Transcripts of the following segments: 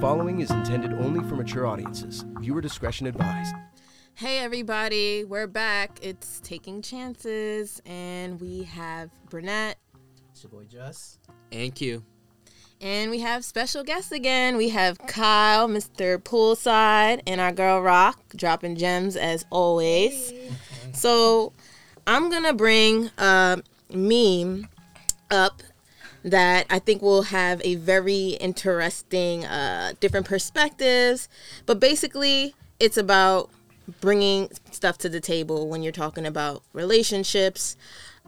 following is intended only for mature audiences. Viewer discretion advised. Hey everybody, we're back. It's Taking Chances, and we have Burnett, It's your boy Just. And Q. and we have special guests again. We have Kyle, Mr. Poolside, and our girl Rock, dropping gems as always. So I'm gonna bring a meme up that I think will have a very interesting, uh, different perspectives. But basically, it's about bringing stuff to the table when you're talking about relationships.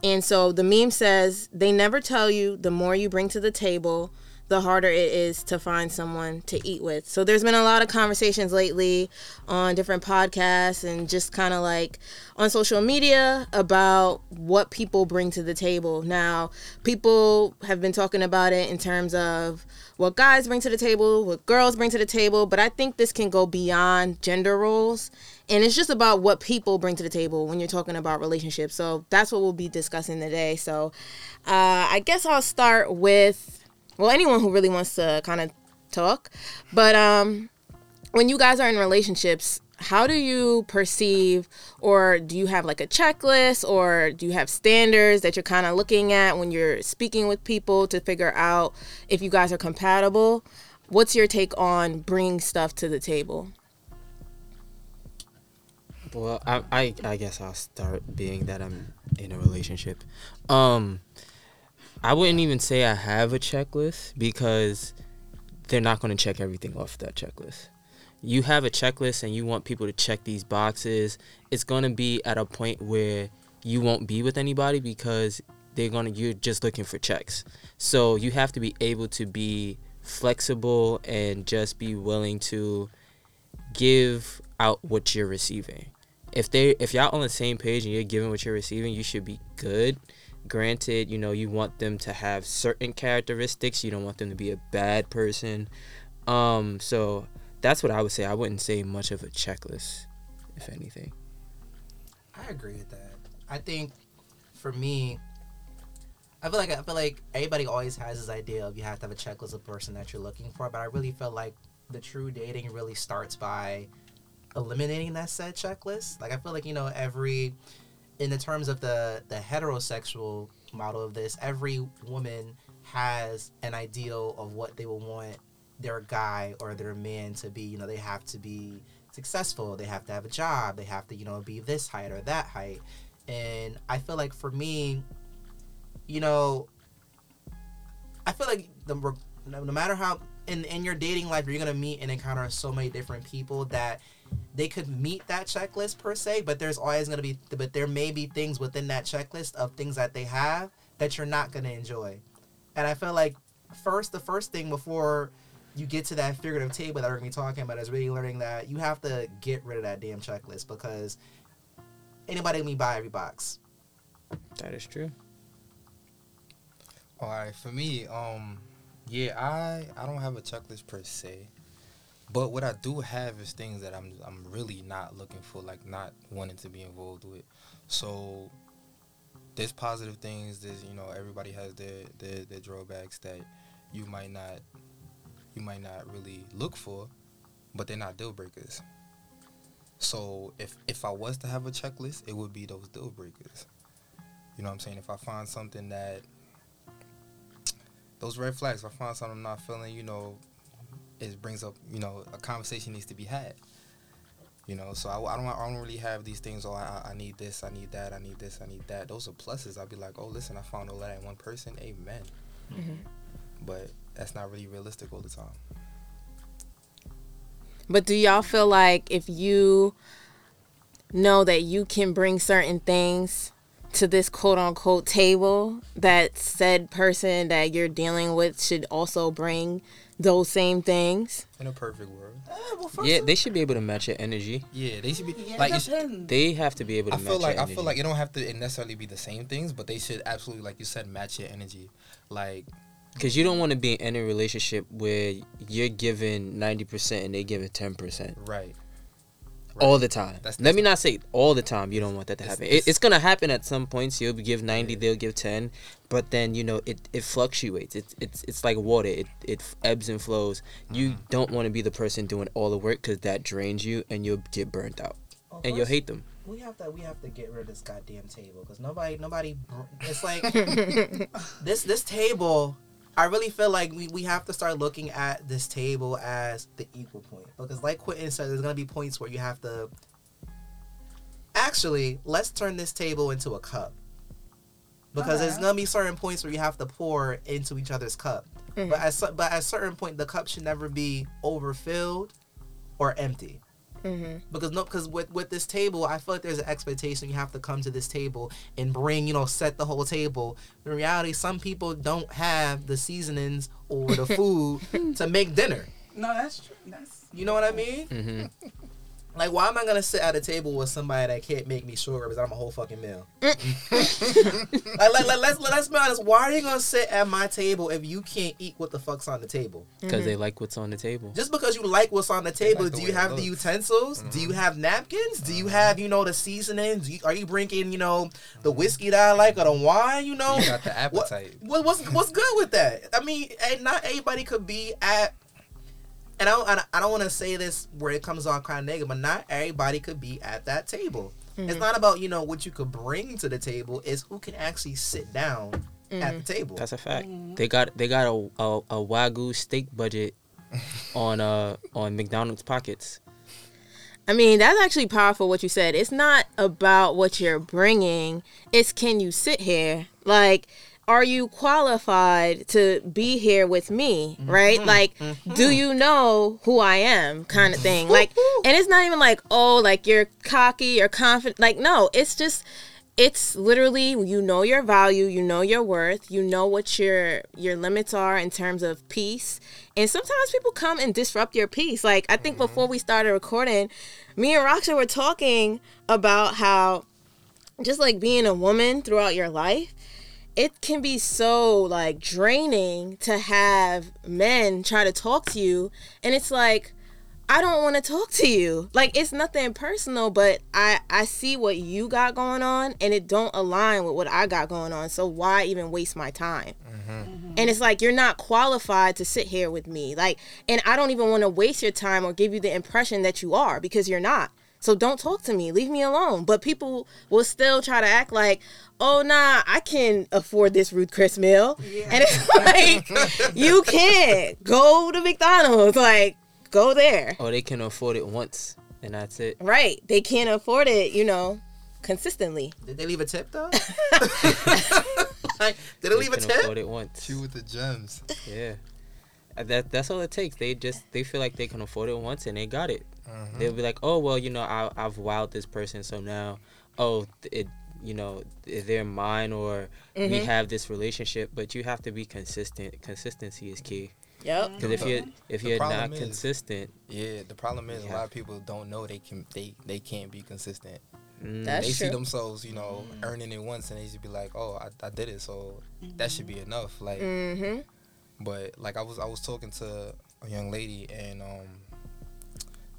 And so the meme says, they never tell you the more you bring to the table, the harder it is to find someone to eat with. So there's been a lot of conversations lately on different podcasts and just kind of like on social media about what people bring to the table. Now, people have been talking about it in terms of what guys bring to the table, what girls bring to the table, but I think this can go beyond gender roles. And it's just about what people bring to the table when you're talking about relationships. So that's what we'll be discussing today. So uh, I guess I'll start with well anyone who really wants to kind of talk but um when you guys are in relationships how do you perceive or do you have like a checklist or do you have standards that you're kind of looking at when you're speaking with people to figure out if you guys are compatible what's your take on bringing stuff to the table Well, I, I I guess I'll start being that I'm in a relationship. Um, I wouldn't even say I have a checklist because they're not going to check everything off that checklist. You have a checklist and you want people to check these boxes. It's going to be at a point where you won't be with anybody because they're going to you're just looking for checks. So you have to be able to be flexible and just be willing to give out what you're receiving. If they if y'all on the same page and you're giving what you're receiving, you should be good. Granted, you know, you want them to have certain characteristics. You don't want them to be a bad person. Um, so that's what I would say. I wouldn't say much of a checklist, if anything. I agree with that. I think for me, I feel like I feel like everybody always has this idea of you have to have a checklist of person that you're looking for, but I really feel like the true dating really starts by eliminating that said checklist. Like I feel like you know every in the terms of the the heterosexual model of this, every woman has an ideal of what they will want their guy or their man to be. You know, they have to be successful, they have to have a job, they have to, you know, be this height or that height. And I feel like for me, you know, I feel like the no matter how in in your dating life you're gonna meet and encounter so many different people that they could meet that checklist per se, but there's always gonna be but there may be things within that checklist of things that they have that you're not gonna enjoy. And I feel like first the first thing before you get to that figurative table that we're gonna be talking about is really learning that you have to get rid of that damn checklist because anybody can be buy every box. That is true. All right, for me, um, yeah, I I don't have a checklist per se, but what I do have is things that I'm I'm really not looking for, like not wanting to be involved with. So there's positive things. There's you know everybody has their their, their drawbacks that you might not you might not really look for, but they're not deal breakers. So if if I was to have a checklist, it would be those deal breakers. You know what I'm saying? If I find something that those red flags, if I find something I'm not feeling, you know, it brings up, you know, a conversation needs to be had. You know, so I, I don't I don't really have these things. Oh, I, I need this, I need that, I need this, I need that. Those are pluses. I'll be like, oh, listen, I found all that in one person. Amen. Mm-hmm. But that's not really realistic all the time. But do y'all feel like if you know that you can bring certain things to this quote unquote table, that said person that you're dealing with should also bring those same things? In a perfect world, Yeah, they should be able to match your energy. yeah, they should be Yeah, like. it They have to be able to I match feel like your I feel like it don't have to necessarily be the same things, but they should absolutely, like you said, match your energy. Like Because you don't want to be in a relationship where you're giving 90% and they giving 10%. right. All the time. That's- Let me not say all the time. You don't want that to happen. it's- It, it's gonna happen at some points. You'll give ninety, they'll give ten, but then you know it, it fluctuates. It's it's it's like water. It it ebbs and flows. You Mm-hmm. don't want to be the person doing all the work because that drains you and you'll get burnt out Well, and you'll hate them. We have to we have to get rid of this goddamn table because nobody nobody. It's like this this table. I really feel like we, we have to start looking at this table as the equal point because, like Quentin said, there's gonna be points where you have to. Actually, let's turn this table into a cup because there's gonna be certain points where you have to pour into each other's cup. But mm-hmm. at but at a certain point, the cup should never be overfilled or empty hmm because no because with with this table i feel like there's an expectation you have to come to this table and bring you know set the whole table. In reality some people don't have the seasonings or the food to make dinner. No, that's true. That's you know what i mean? Hmm like why am i gonna sit at a table with somebody that can't make me short ribs i'm a whole fucking meal like, let, let, let's let's be honest why are you gonna sit at my table if you can't eat what the fuck's on the table Because they mm-hmm. like what's on the table. Just because you like what's on the table, like do way you have the looks. utensils? Do you mm-hmm. have napkins? Do you mm-hmm. have, you know, the seasonings? You, are you drinking, you know, the whiskey that I like or the wine? You know, You got the appetite. what, what's what's good with that? I mean, and not everybody could be at. And I don't, I don't want to say this where it comes off kind of negative, but not everybody could be at that table. It's mm-hmm. not about you know what you could bring to the table; it's who can actually sit down at the mm. table. That's a fact. Mm-hmm. They got they got a, a a wagyu steak budget on uh on McDonald's pockets. I mean, that's actually powerful what you said. It's not about what you're bringing, it's can you sit here? Like, are you qualified to be here with me? Mm-hmm. Right? Mm-hmm. Like, mm-hmm. do you know who I am? Kind of thing. Like, and it's not even like, oh, like you're cocky or confident. Like, no, it's just. It's literally you know your value, you know your worth, you know what your your limits are in terms of peace. And sometimes people come and disrupt your peace. Like I think before we started recording, me and Raksha were talking about how just like being a woman throughout your life, it can be so like draining to have men try to talk to you and it's like I don't want to talk to you. Like it's nothing personal, but I I see what you got going on and it don't align with what I got going on. So why even waste my time? Mm-hmm. And it's like you're not qualified to sit here with me. Like and I don't even want to waste your time or give you the impression that you are because you're not. So don't talk to me. Leave me alone. But people will still try to act like, "Oh nah, I can afford this Ruth Chris meal." Yeah. And it's like you can't go to McDonald's. Like go there. Or they can afford it once and that's it. Right. They can't afford it, you know, consistently. Did they leave a tip though? like, did they leave a can tip? afford it once. She with the gems. Yeah. That that's all it takes. They just they feel like they can afford it once and they got it. They'll be like, oh well, you know, I, I've wowed this person, so now, oh, it, you know, they're mine or we have this relationship. But you have to be consistent. Consistency is key. Yep. Because if you if you're not is- consistent, Yeah, the problem is Yeah. a lot of people don't know they can they they can't be consistent. mm, That's they see themselves, you know, earning it once, and they should be like, "Oh, I, I did it, so that should be enough." Like, Mm-hmm. but like I was I was talking to a young lady, and um,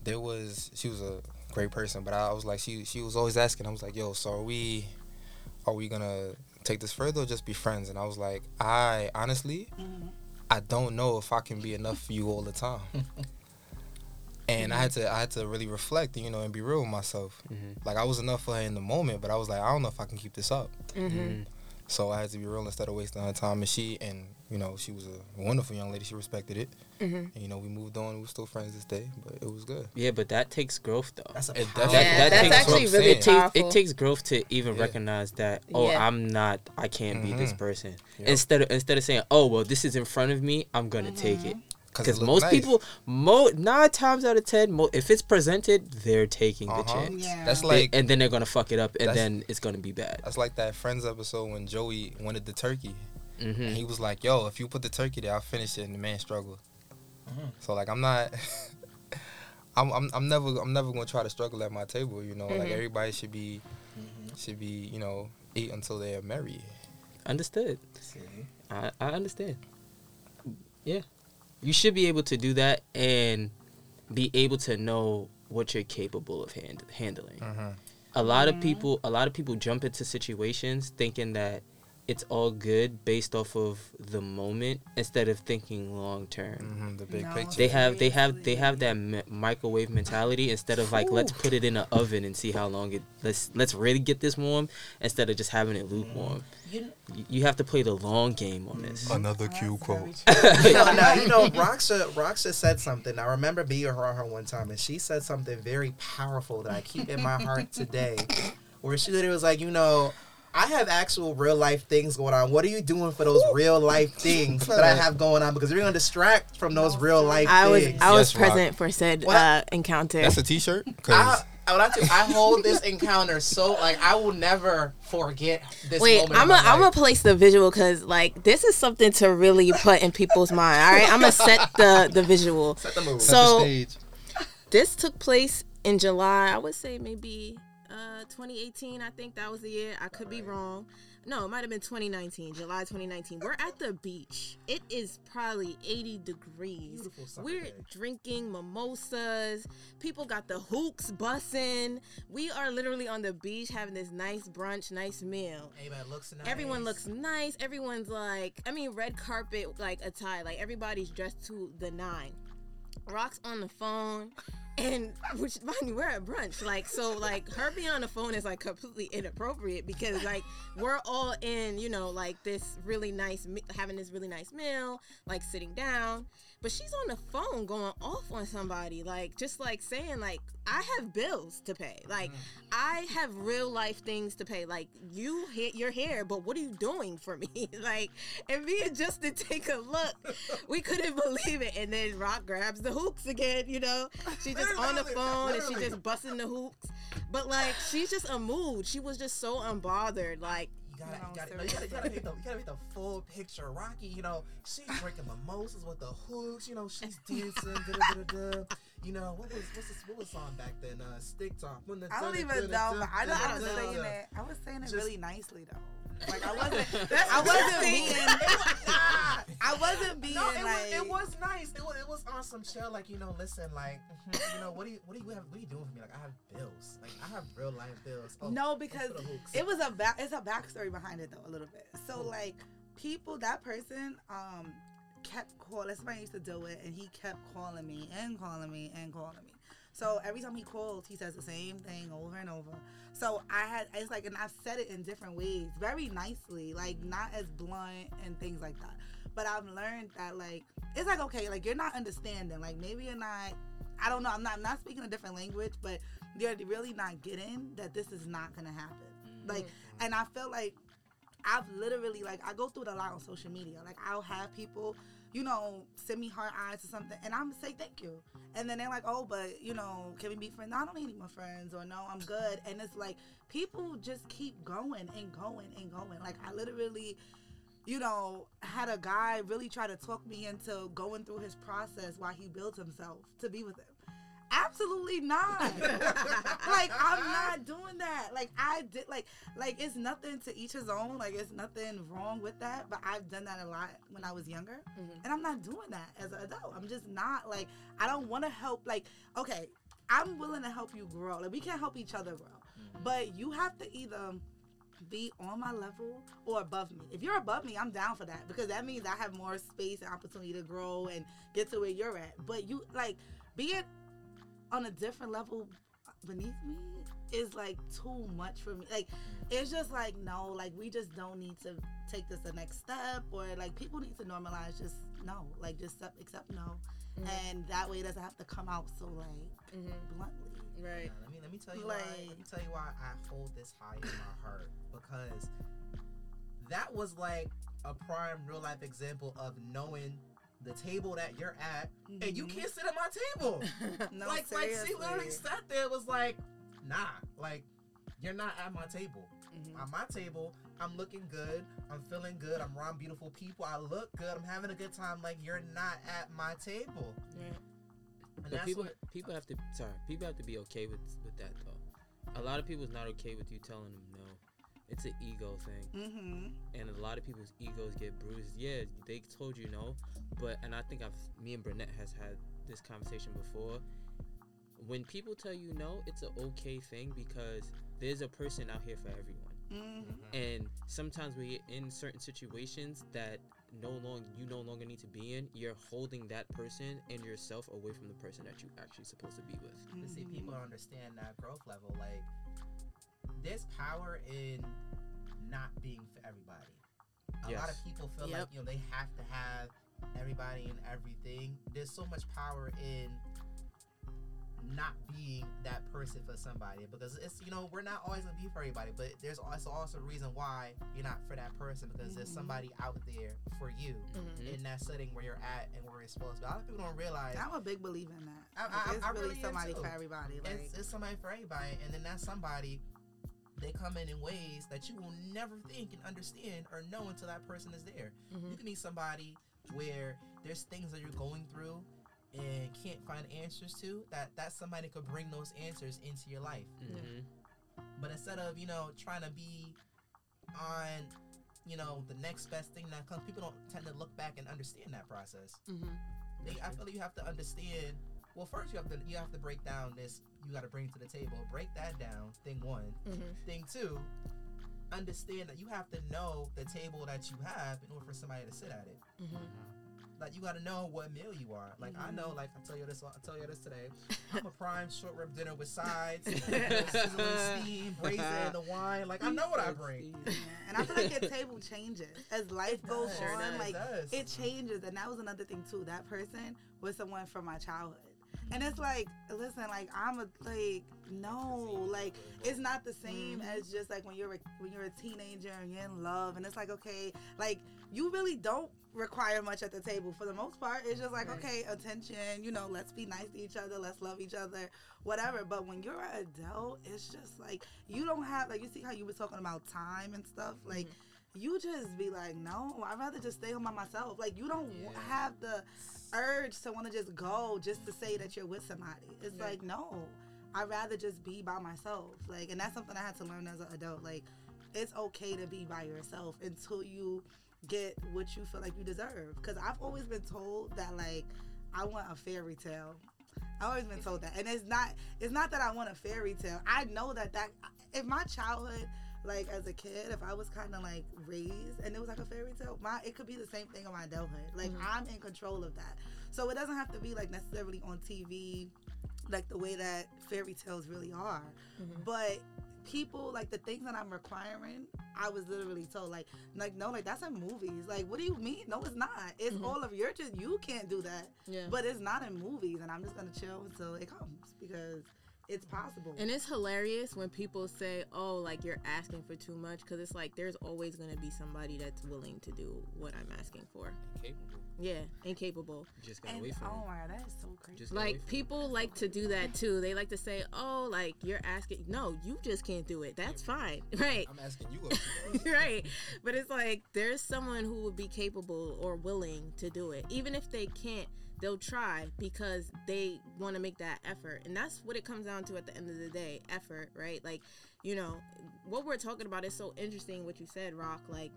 there was she was a great person, but I was like she she was always asking. I was like, "Yo, so are we are we gonna take this further or just be friends?" And I was like, "I honestly, I don't know if I can be enough for you all the time." And I had to I had to really reflect, you know, and be real with myself. Mhm. Like I was enough for her in the moment, but I was like, I don't know if I can keep this up. Mm-hmm. mm, So I had to be real instead of wasting her time. And she, and you know, she was a wonderful young lady. She respected it. Mm-hmm. And, you know, we moved on. We're still friends this day, but it was good. yeah, but that takes growth though. That's a It powerful- Yeah, that that's takes- actually what really saying. it takes, powerful. it takes growth to even Yeah. recognize that oh Yeah. I'm not I can't be this Mhm. person Yep. instead of instead of saying oh well this is in front of me I'm gonna take it Cause because it looked most nice. people mo nine times out of ten mo- if it's presented they're taking the Uh-huh. chance Yeah. That's They- like and then they're gonna fuck it up and then it's gonna be bad that's like that Friends episode when Joey wanted the turkey, and hmm he was like, "Yo, if you put the turkey there, I'll finish it." And the man struggled. Mhm. So like, I'm not. I'm, I'm I'm never I'm never gonna try to struggle at my table. You know, like Mhm. everybody should be Mhm. should be you know eat until they are married. understood See? I, I understand yeah you should be able to do that and be able to know what you're capable of hand- handling. Mm-hmm. A lot of people, a lot of people jump into situations thinking that it's all good based off of the moment instead of thinking long term. Mm-hmm. The big No. picture. They have they have they have that mi- microwave mentality instead of like let's put it in an oven and see how long it let's let's really get this warm instead of just having it lukewarm. You, You- You have to play the long game on this. Another Q very quote. true. no, no, you know, Roxa, Roxa said something. I remember being around her one time, and she said something very powerful that I keep in my heart today. Where she literally was like, you know, I have actual real life things going on. What are you doing for those real life things that I have going on? Because we're gonna distract from those real life I was things. I was Yes, Rock. present for said What? uh, encounter. That's a T-shirt. I, I, when I, tell you, I hold this encounter so like I will never forget this Wait, moment. I'm in gonna my I'm gonna place the visual because like this is something to really put in people's mind. All right, I'm gonna set the the visual. set the mood. So- set the stage. This took place in July. I would say maybe uh 2018. I think that was the year. I could be wrong. No, it might have been 2019, July 2019. We're at the beach. It is probably 80 degrees. Beautiful We're drinking mimosas. People got the hooks bussing. We are literally on the beach having this nice brunch, nice meal. Everybody looks nice. Everyone looks nice. Everyone's like, I mean, red carpet like attire. Like everybody's dressed to the nine. Rock's on the phone, and which mind you, we're at brunch. Like so, like her being on the phone is like completely inappropriate because like we're all in, you know, like this really nice, having this really nice meal, like sitting down. But she's on the phone going off on somebody, like just like saying like I have bills to pay, like mm-hmm. I have real life things to pay. Like you hit your hair, but what are you doing for me? like and me and Justin take a look, we couldn't believe it. And then Rock grabs the hooks again, you know. She's just on the phone and she literally. just busting the hooks. But like she's just a mood. She was just so unbothered. Like gotta, you gotta, no, you gotta, you gotta paint the, you gotta paint the full picture. Rocky, you know, she's drinking mimosas with the hooks. You know, she's dancing. da, da, da. You know, what was what's this, what was song back then? Uh, Stick Talk. The I don't even know, but I know I was saying it. I was saying it really nicely though. Like I wasn't, I wasn't being, I wasn't being No, it like. was, it was nice. It was, it was on some chill. Like you know, listen, like mhm, you know, what do you, what do you have, what are you doing for me? Like I have bills. Like I have real life bills. Oh, no, because put the hooks. it was a back. It's a backstory behind it though, a little bit. So like people, that person, um, kept calling. Somebody I used to deal with, and he kept calling me and calling me and calling me. So every time he calls, he says the same thing over and over. So I had it's like, and I've said it in different ways, very nicely, like not as blunt and things like that. But I've learned that like it's like okay, like you're not understanding. Like maybe you're not. I don't know. I'm not. I'm not speaking a different language, but you're really not getting that this is not gonna happen. Mm. Like, and I feel like I've literally like I go through it a lot on social media. Like I'll have people, you know, send me heart eyes or something, and I'm say thank you, and then they're like, oh, but you know, can we be friends? No, I don't need any more friends, or no, I'm good. And it's like people just keep going and going and going. Like I literally. You know, had a guy really try to talk me into going through his process while he builds himself to be with him. Absolutely not. like I'm not doing that. Like I did like like it's nothing to each his own. Like it's nothing wrong with that. But I've done that a lot when I was younger. Mm-hmm. And I'm not doing that as an adult. I'm just not like I don't wanna help like okay, I'm willing to help you grow. Like we can help each other grow. Mm-hmm. But you have to either be on my level or above me. If you're above me, I'm down for that because that means I have more space and opportunity to grow and get to where you're at. But you like being on a different level beneath me is like too much for me. Like it's just like no, like we just don't need to take this the next step or like people need to normalize just no, like just accept, accept no. Mm-hmm. And that way it doesn't have to come out so like mm-hmm. bluntly. right. Now, let me let me tell you why. Let me tell you why I hold this high in my heart because that was like a prime real life example of knowing the table that you're at, and you Mhm. can't sit at my table. No, like, like she literally sat there was like, nah, like you're not at my table. Mhm. At my table, I'm looking good. I'm feeling good. I'm around beautiful people. I look good. I'm having a good time. Like you're not at my table. Right. And But people what, people have to sorry people have to be okay with with that though. A lot of people's not okay with you telling them no. It's an ego thing, Mm-hmm. and a lot of people's egos get bruised. Yeah, they told you no, but and I think I've me and Burnett has had this conversation before. when people tell you no, it's an okay thing because there's a person out here for everyone. Mm-hmm. And sometimes we get in certain situations that no longer you no longer need to be in. You're holding that person and yourself away from the person that you actually supposed to be with. to see people don't understand that growth level. Like, there's power in not being for everybody. A lot of people feel Yep. like you know they have to have everybody and everything. There's so much power in not being that person for somebody because it's you know we're not always gonna be for everybody but there's also also a reason why you're not for that person because there's somebody out there for you Mm-hmm. in that setting where you're at and where you're supposed to be. A lot of people don't realize I'm a big believer in that. I- Like, I- it's I really really somebody too. for everybody. Like, it's, it's somebody for everybody and then that somebody they come in in ways that you will never think and understand or know until that person is there you can meet somebody where there's things that you're going through and can't find answers to that that somebody could bring those answers into your life Mhm. but instead of you know trying to be on you know the next best thing that comes people don't tend to look back and understand that process Mm-hmm. they, I feel like you have to understand. Well, first you have to you have to break down this. You got to bring to the table. Break that down. Thing one. Mm-hmm. Thing two. Understand that you have to know the table that you have in order for somebody to sit at it. Mm-hmm. Like you got to know what meal you are. Like I know. Like I tell you this. I tell you this today. I'm a prime short rib dinner with sides, sizzling steam, braising the wine. Like I know what I bring. Yeah, and I feel like your table changes as life goes does. on. Sure like It does. it changes, and that was another thing too. That person was someone from my childhood, and it's like, listen, like I'm a like no, like it's not the same mm-hmm. as just like when you're a, when you're a teenager and you're in love, and it's like okay, like you really don't require much at the table for the most part. It's just like okay, attention, you know, let's be nice to each other, let's love each other, whatever. But when you're an adult, it's just like you don't have like you see how you were talking about time and stuff, like. Mm-hmm. You just be like, no, I'd rather just stay home by myself. Like, you don't Yeah. have the urge to want to just go just to say that you're with somebody. It's like, no, I'd rather just be by myself. Like, and that's something I had to learn as an adult. Like, it's okay to be by yourself until you get what you feel like you deserve. Because I've always been told that, like, I want a fairy tale. I've always been told that, and it's not. It's not that I want a fairy tale. I know that that if my childhood, like as a kid, if I was kind of like raised and it was like a fairy tale, my it could be the same thing in my adulthood. Like mm-hmm. I'm in control of that, so it doesn't have to be like necessarily on TV, like the way that fairy tales really are. Mm-hmm. But people like the things that I'm requiring, I was literally told like like no like that's in movies. Like what do you mean? No, it's not. It's mm-hmm. all of your just you can't do that. Yeah. But it's not in movies, and I'm just gonna chill until it comes because it's possible. And it's hilarious when people say, "Oh, like you're asking for too much," because it's like there's always gonna be somebody that's willing to do what I'm asking for. Capable. Yeah, incapable. Just gotta and, wait for oh it. my god, that is so crazy. Just Like people like to do that too. They like to say, "Oh, like you're asking." No, you just can't do it. That's fine, right? I'm asking you right. But it's like there's someone who would be capable or willing to do it. Even if they can't, they'll try because they want to make that effort. And that's what it comes down to at the end of the day effort, right? Like, you know, what we're talking about is so interesting what you said, Rock, like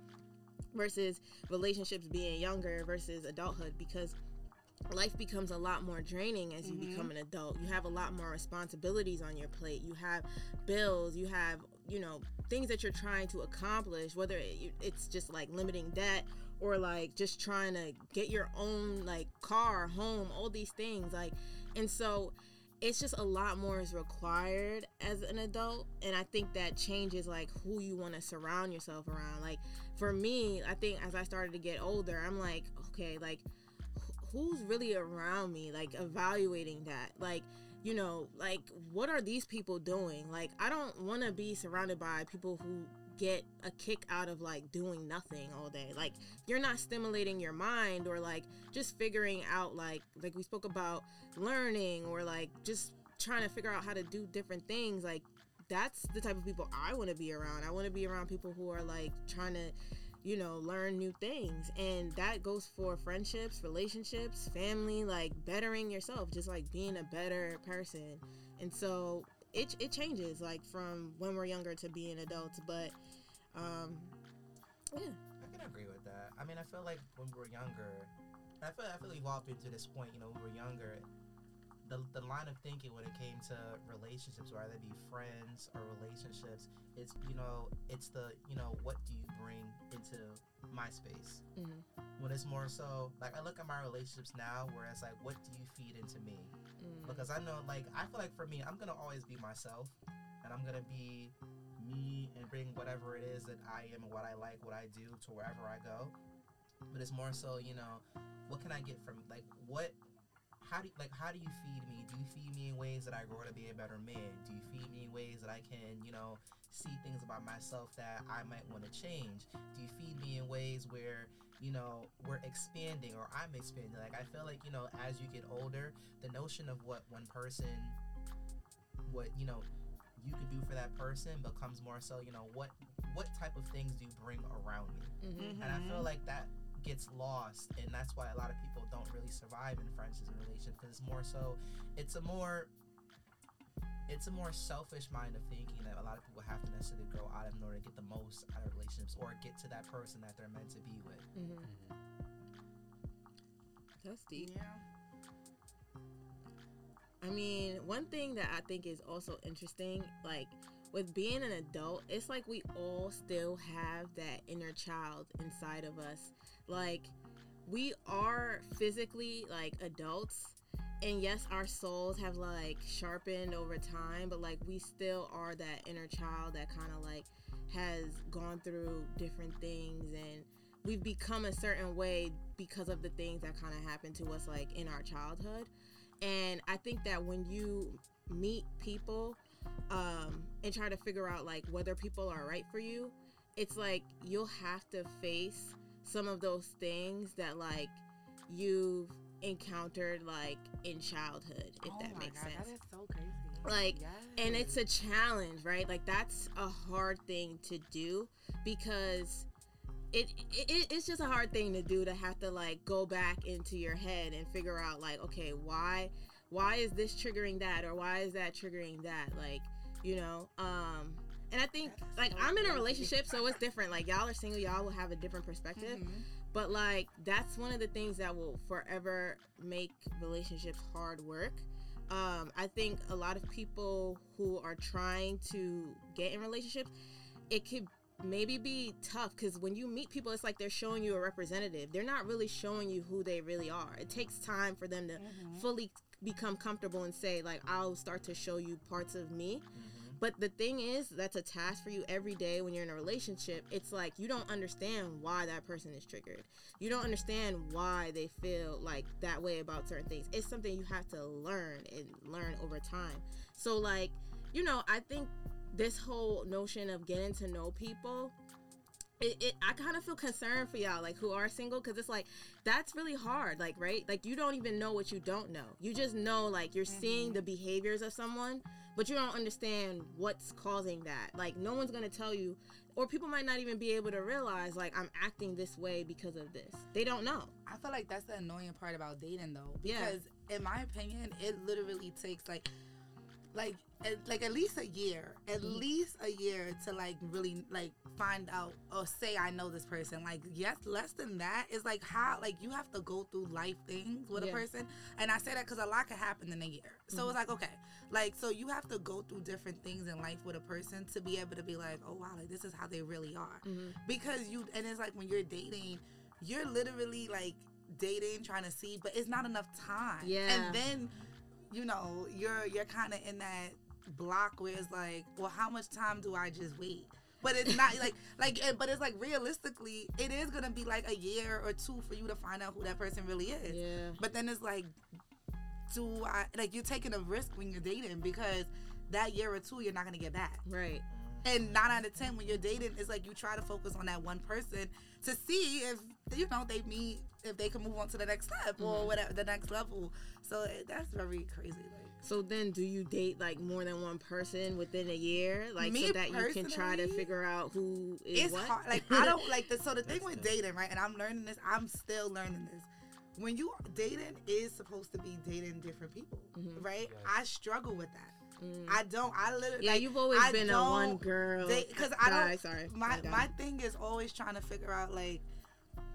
versus relationships being younger versus adulthood because life becomes a lot more draining as you become mm-hmm. an adult. You have a lot more responsibilities on your plate. You have bills, you have, you know, things that you're trying to accomplish, whether it's just like limiting debt or like just trying to get your own like car, home, all these things like and so it's just a lot more is required as an adult and i think that changes like who you want to surround yourself around like for me i think as i started to get older i'm like okay like who's really around me like evaluating that? Like you know like what are these people doing? Like i don't want to be surrounded by people who get a kick out of like doing nothing all day. Like you're not stimulating your mind or like just figuring out like like we spoke about learning or like just trying to figure out how to do different things. Like that's the type of people i want to be around. I want to be around people who are like trying to you know learn new things. And that goes for friendships relationships family like bettering yourself just like being a better person. And so it, it changes like from when we're younger to being adults but um yeah I can agree with that. I mean, I feel like when we were younger, I feel I feel we've all this point. You know, when we were younger, the the line of thinking when it came to relationships, whether they be friends or relationships, it's you know, it's the you know, what do you bring into my space? Mhm. When it's more so like I look at my relationships now, where it's like, what do you feed into me? Mm. Because I know, like, I feel like for me, I'm gonna always be myself, and I'm gonna be me and bring whatever it is that I am and what I like, what I do to wherever I go. But it's more so, you know, what can I get from like what how do you, like how do you feed me? Do you feed me in ways that I grow to be a better man? Do you feed me in ways that I can, you know, see things about myself that I might want to change? Do you feed me in ways where, you know, we're expanding or I'm expanding? Like I feel like, you know, as you get older, the notion of what one person what, you know, you could do for that person becomes more so, you know, what what type of things do you bring around me? Mhm. And I feel like that gets lost, and that's why a lot of people don't really survive in friendships and relationships because it's more so, it's a more, it's a more selfish mind of thinking that a lot of people have to necessarily grow out of in order to get the most out of relationships or get to that person that they're meant to be with. Mhm. Mm-hmm. That's deep. Yeah. I mean, one thing that I think is also interesting, like with being an adult, it's like we all still have that inner child inside of us. Like we are physically like adults, and yes, our souls have like sharpened over time, but like we still are that inner child that kind of like has gone through different things and we've become a certain way because of the things that kind of happened to us like in our childhood. And i think that when you meet people um, and try to figure out like whether people are right for you it's like you'll have to face some of those things that like you've encountered like in childhood if oh that my makes God, sense That is so crazy. like Yes. and it's a challenge right like that's a hard thing to do because it, it it's just a hard thing to do to have to like go back into your head and figure out like okay why why is this triggering that or why is that triggering that like you know um and i think like i'm in a relationship so it's different like y'all are single y'all will have a different perspective Mhm. But like that's one of the things that will forever make relationships hard work um, I think a lot of people who are trying to get in relationships, it could maybe be tough because when you meet people, it's like they're showing you a representative. They're not really showing you who they really are. It takes time for them to fully become comfortable and say, like, I'll start to show you parts of me. But the thing is, that's a task for you every day when you're in a relationship. It's like you don't understand why that person is triggered. You don't understand why they feel like that way about certain things. It's something you have to learn and learn over time. So, like, you know, I think this whole notion of getting to know people it, it I kind of feel concerned for y'all like who are single because it's like that's really hard like right like you don't even know what you don't know you just know like you're seeing mm-hmm. the behaviors of someone but you don't understand what's causing that like no one's gonna tell you or people might not even be able to realize like I'm acting this way because of this they don't know I feel like that's the annoying part about dating though. Yeah. Because in my opinion, it literally takes like like at, like at least a year. At Mm-hmm. least a year to like really like find out or say I know this person. Like yes, less than that is like how like you have to go through life things with Yeah. Mm-hmm. a person. And I say that cuz a lot can happen in a year. So it's like okay. Like so you have to go through different things in life with a person to be able to be like, "Oh wow, like this is how they really are." Mm-hmm. Because you and it's like when you're dating you're literally like dating trying to see but it's not enough time Yeah. and then you know you're you're kind of in that block where it's like well how much time do i just wait? But it's not like like but it's like realistically it is gonna be like a year or two for you to find out who that person really is. Yeah. but then it's like do i like you're taking a risk when you're dating because that year or two you're not gonna get back. Right. And nine out of ten, when you're dating, it's like you try to focus on that one person to see if you know they meet, if they can move on to the next step Mm-hmm. or whatever the next level. So it, that's very crazy. Like so then do you date like more than one person within a year like Me so that you can try to figure out who is it's what hard. Like I don't like the so the thing with dating, right? And I'm learning this. I'm still learning this. When you dating is supposed to be dating different people, Mm-hmm. right? Yes. I struggle with that. I don't. I literally. Mm. Yeah, like, you've always I been a one girl Because I guy, don't. sorry. My My my thing is always trying to figure out like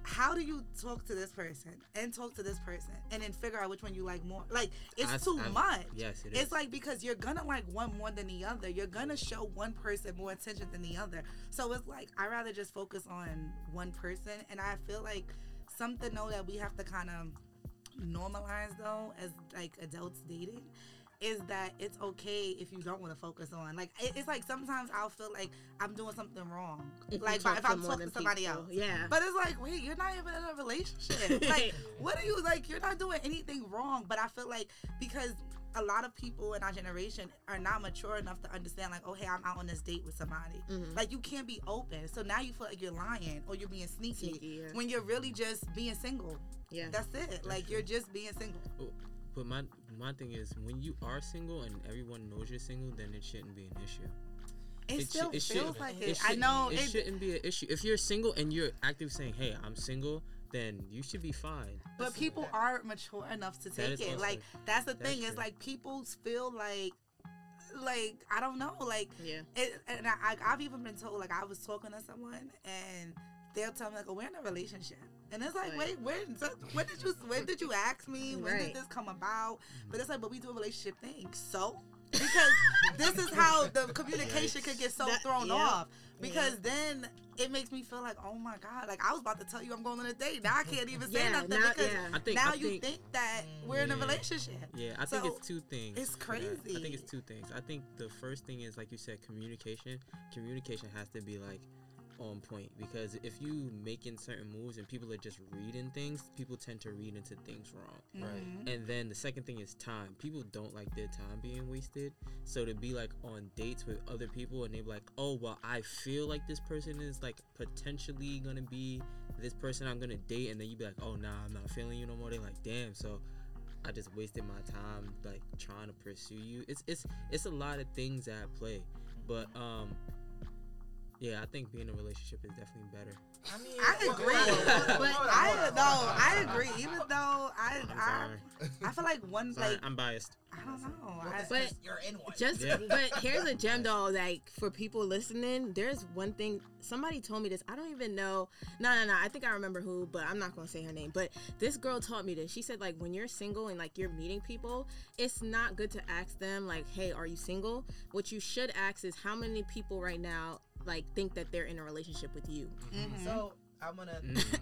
how do you talk to this person and talk to this person and then figure out which one you like more? Like it's I've- too I've- much. yes, it It's like because you're gonna like one more than the other. You're gonna show one person more attention than the other. So it's like I rather just focus on one person. And I feel like something though that we have to kind of normalize though as like adults dating is that it's okay if you don't want to focus on like it- it's like sometimes I'll feel like I'm doing something wrong. If like if I'm talking to somebody people, else. Yeah. but it's like wait you're not even in a relationship. Like what are you like you're not doing anything wrong. But I feel like because a lot of people in our generation are not mature enough to understand like oh hey I'm out on this date with somebody. Mm-hmm. like you can't be open. So now you feel like you're lying or you're being sneaky, Sneaky, yeah. when you're really just being single. Yeah. that's it. Like you're just being single But my my thing is when you are single and everyone knows you're single, then it shouldn't be an issue. it, It still should- it feels shouldn't- like it it, I shouldn't- know it, it, shouldn't be an issue. If you're single and you're actively saying, "Hey, I'm single," then you should be fine. but people aren't mature enough to take it like that's the that's thing is true. like people feel like like I don't know like Yeah. it, and I, I, I've even been told like I was talking to someone and they'll tell me like oh, we're in a relationship and it's like wait when mm. when did you when did you ask me when Right. did this come about but it's like but we do a relationship thing so because this is how the communication could get so That- thrown yeah. off because then it makes me feel like oh my god like I was about to tell you I'm going on a date now I can't even say Yeah, nothing now- because yeah. I think- now I you think- think that we're in a mm. relationship Yeah, I think it's two things. it's for that. I think it's two things. I think the first thing is like you said, communication. Communication has to be like on point because if you making certain moves and people are just reading things, people tend to read into things wrong. Right. And then the second thing is time. People don't like their time being wasted. So to be like on dates with other people and they're like, oh, well, I feel like this person is like potentially gonna be this person I'm gonna date, and then you be like, oh, nah, I'm not feeling you no more. They're like, damn, so I just wasted my time like trying to pursue you. It's it's it's a lot of things at play, but um. Yeah, I think being in a relationship is definitely better. I mean, I agree, hold on, hold on, but I hold no. I agree. Even though I, I'm I, feel like one Sorry, like I'm biased. I don't know. I, But- you're in one. Just, Yeah. but here's a gem though. Like for people listening, there's one thing. Somebody told me this. I don't even know. No, no, no. I think I remember who, but I'm not gonna say her name. But this girl taught me this. She said like when you're single and like you're meeting people, it's not good to ask them like, "Hey, are you single?" What you should ask is how many people right now like think that they're in a relationship with you. Mm-hmm. So I'm gonna.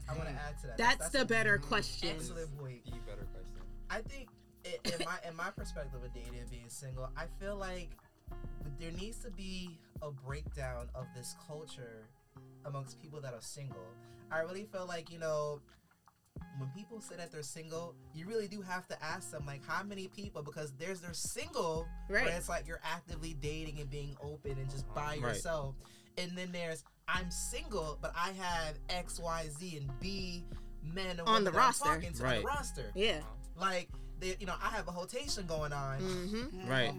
I want to add to that. That's, the a better mm-hmm. question. excellent point. The better question. I think i- in my in my perspective of dating and being single, I feel like there needs to be a breakdown of this culture amongst people that are single. I really feel like you know when people say that they're single, you really do have to ask them like how many people because there's they're single Right. where it's like you're actively dating and being open and just by Right. yourself, and then there's I'm single but I have X Y Z and B men On the roster. talking to on the roster. Yeah. Like, they, you know, I have a rotation going on, Mm-hmm. Right.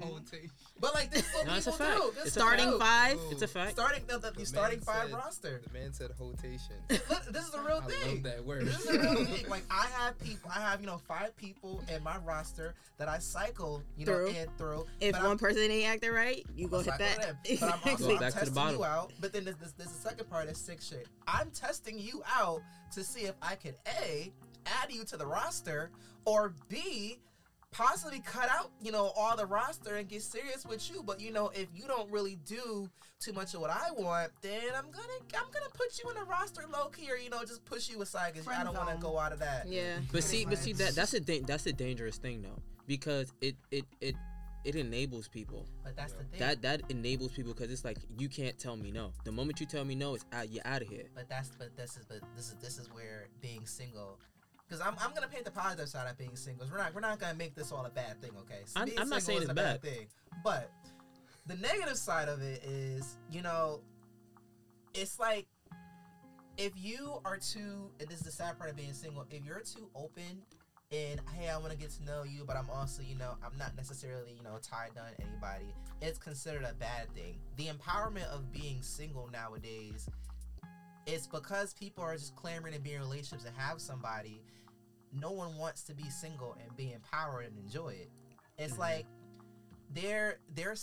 but like this is what No, it's a people fact. do. This It's is a what Starting they do. five. It's a fact. Starting the, the, the man starting five said- roster. The man said rotation. This is a real I thing. love that word. This is a real thing. Like I have people, I have you know five people in my roster that I cycle, you know, Through. in through. If But one I'm- person ain't acting right, you go I'm hit that. them. But I'm also Go I'm to the testing you out. But then there's, there's, there's a second part that's sick shit. I'm testing you out to see if I can a add you to the roster or b possibly cut out you know all the roster and get serious with you but you know if you don't really do too much of what i want then i'm gonna i'm gonna put you in the roster low key or you know just push you aside because i don't want to go out of that yeah. But see, but see that that's a da- that's a dangerous thing though because it it it it enables people. but that's the thing That that enables people because it's like you can't tell me no. The moment you tell me no, it's out. You're out of here. But that's but this is but this is this is where being single. Because I'm, I'm gonna paint the positive side of being single. We're not we're not gonna make this all a bad thing, okay? So I'm- being I'm not saying it's a bad bad. thing, but the negative side of it is, you know, it's like if you are too, and this is the sad part of being single, if you're too open and hey, I want to get to know you, but I'm also, you know, I'm not necessarily, you know, tied down to anybody, it's considered a bad thing. The empowerment of being single nowadays, it's because people are just clamoring to be in relationships and have somebody. No one wants to be single and be empowered and enjoy it. It's Mm-hmm. like they're they're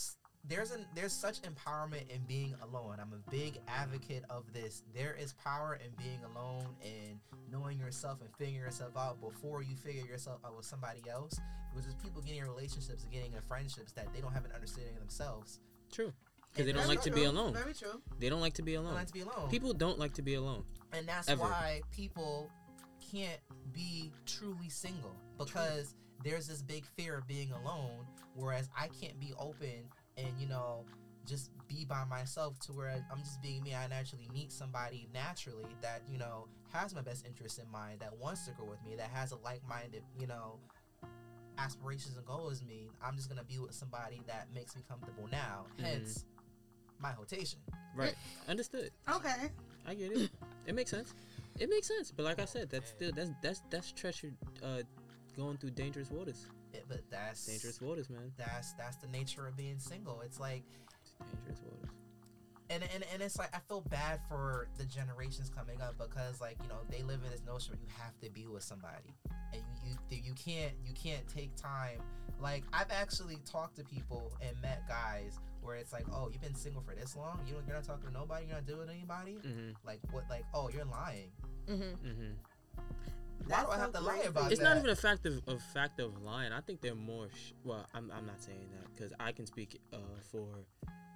there's an there's such empowerment in being alone. I'm a big advocate of this. There is power in being alone and knowing yourself and figuring yourself out before you figure yourself out with somebody else. Because there's people getting in relationships and getting in friendships that they don't have an understanding of themselves. True. Because they don't Very like to be alone. Very true. They don't like to be They alone. don't like to be alone. People don't like to be alone. and that's Ever. why people can't be truly single because there's this big fear of being alone whereas i can't be open and you know just be by myself to where i'm just being me i naturally meet somebody naturally that you know has my best interest in mind that wants to grow with me that has a like-minded you know aspirations and goals as me i'm just gonna be with somebody that makes me comfortable now mm-hmm. hence my rotation Right. Understood. Okay. I get it. It makes sense. It makes sense. But like I said, that's still that's that's that's treasure uh going through dangerous waters. Yeah, but that's Dangerous waters, man. that's that's the nature of being single. It's like Dangerous waters. and, and and it's like I feel bad for the generations coming up because like you know they live in this notion where you have to be with somebody and you you you can't you can't take time. Like I've actually talked to people and met guys where it's like, oh, you've been single for this long, you don't, you're not talking to nobody, you're not doing anybody. Mm-hmm. Like what? Like oh, you're lying. Mm-hmm. Mm-hmm. Why do I have to lie about It's that? not even a fact of, of fact of lying. I think they're more. Sh- well, I'm, I'm not saying that because I can speak uh, for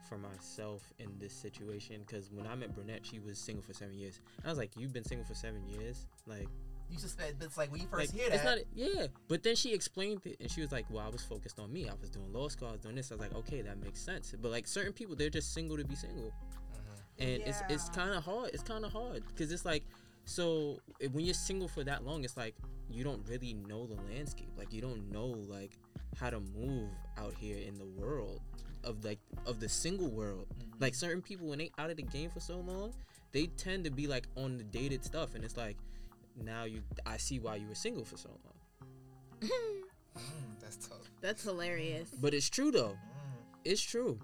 for myself in this situation. Because when I met Brunette, she was single for seven years. I was like, "You've been single for seven years? Like, You suspect it's like when you first like hear that. it's not. Yeah." But then she explained it, and she was like, "Well, I was focused on me. I was doing law school. I was doing this. I was like, okay, that makes sense. But like certain people, they're just single to be single, mm-hmm. and it's it's kind of hard. It's kind of hard because it's like." So when you're single for that long, it's like you don't really know the landscape. Like you don't know like how to move out here in the world of like of the single world. Mm-hmm. Like certain people when they out of the game for so long, they tend to be like on the dated stuff, and it's like now you I see why you were single for so long. Mm, that's tough. That's hilarious. But it's true though. Mm. It's true.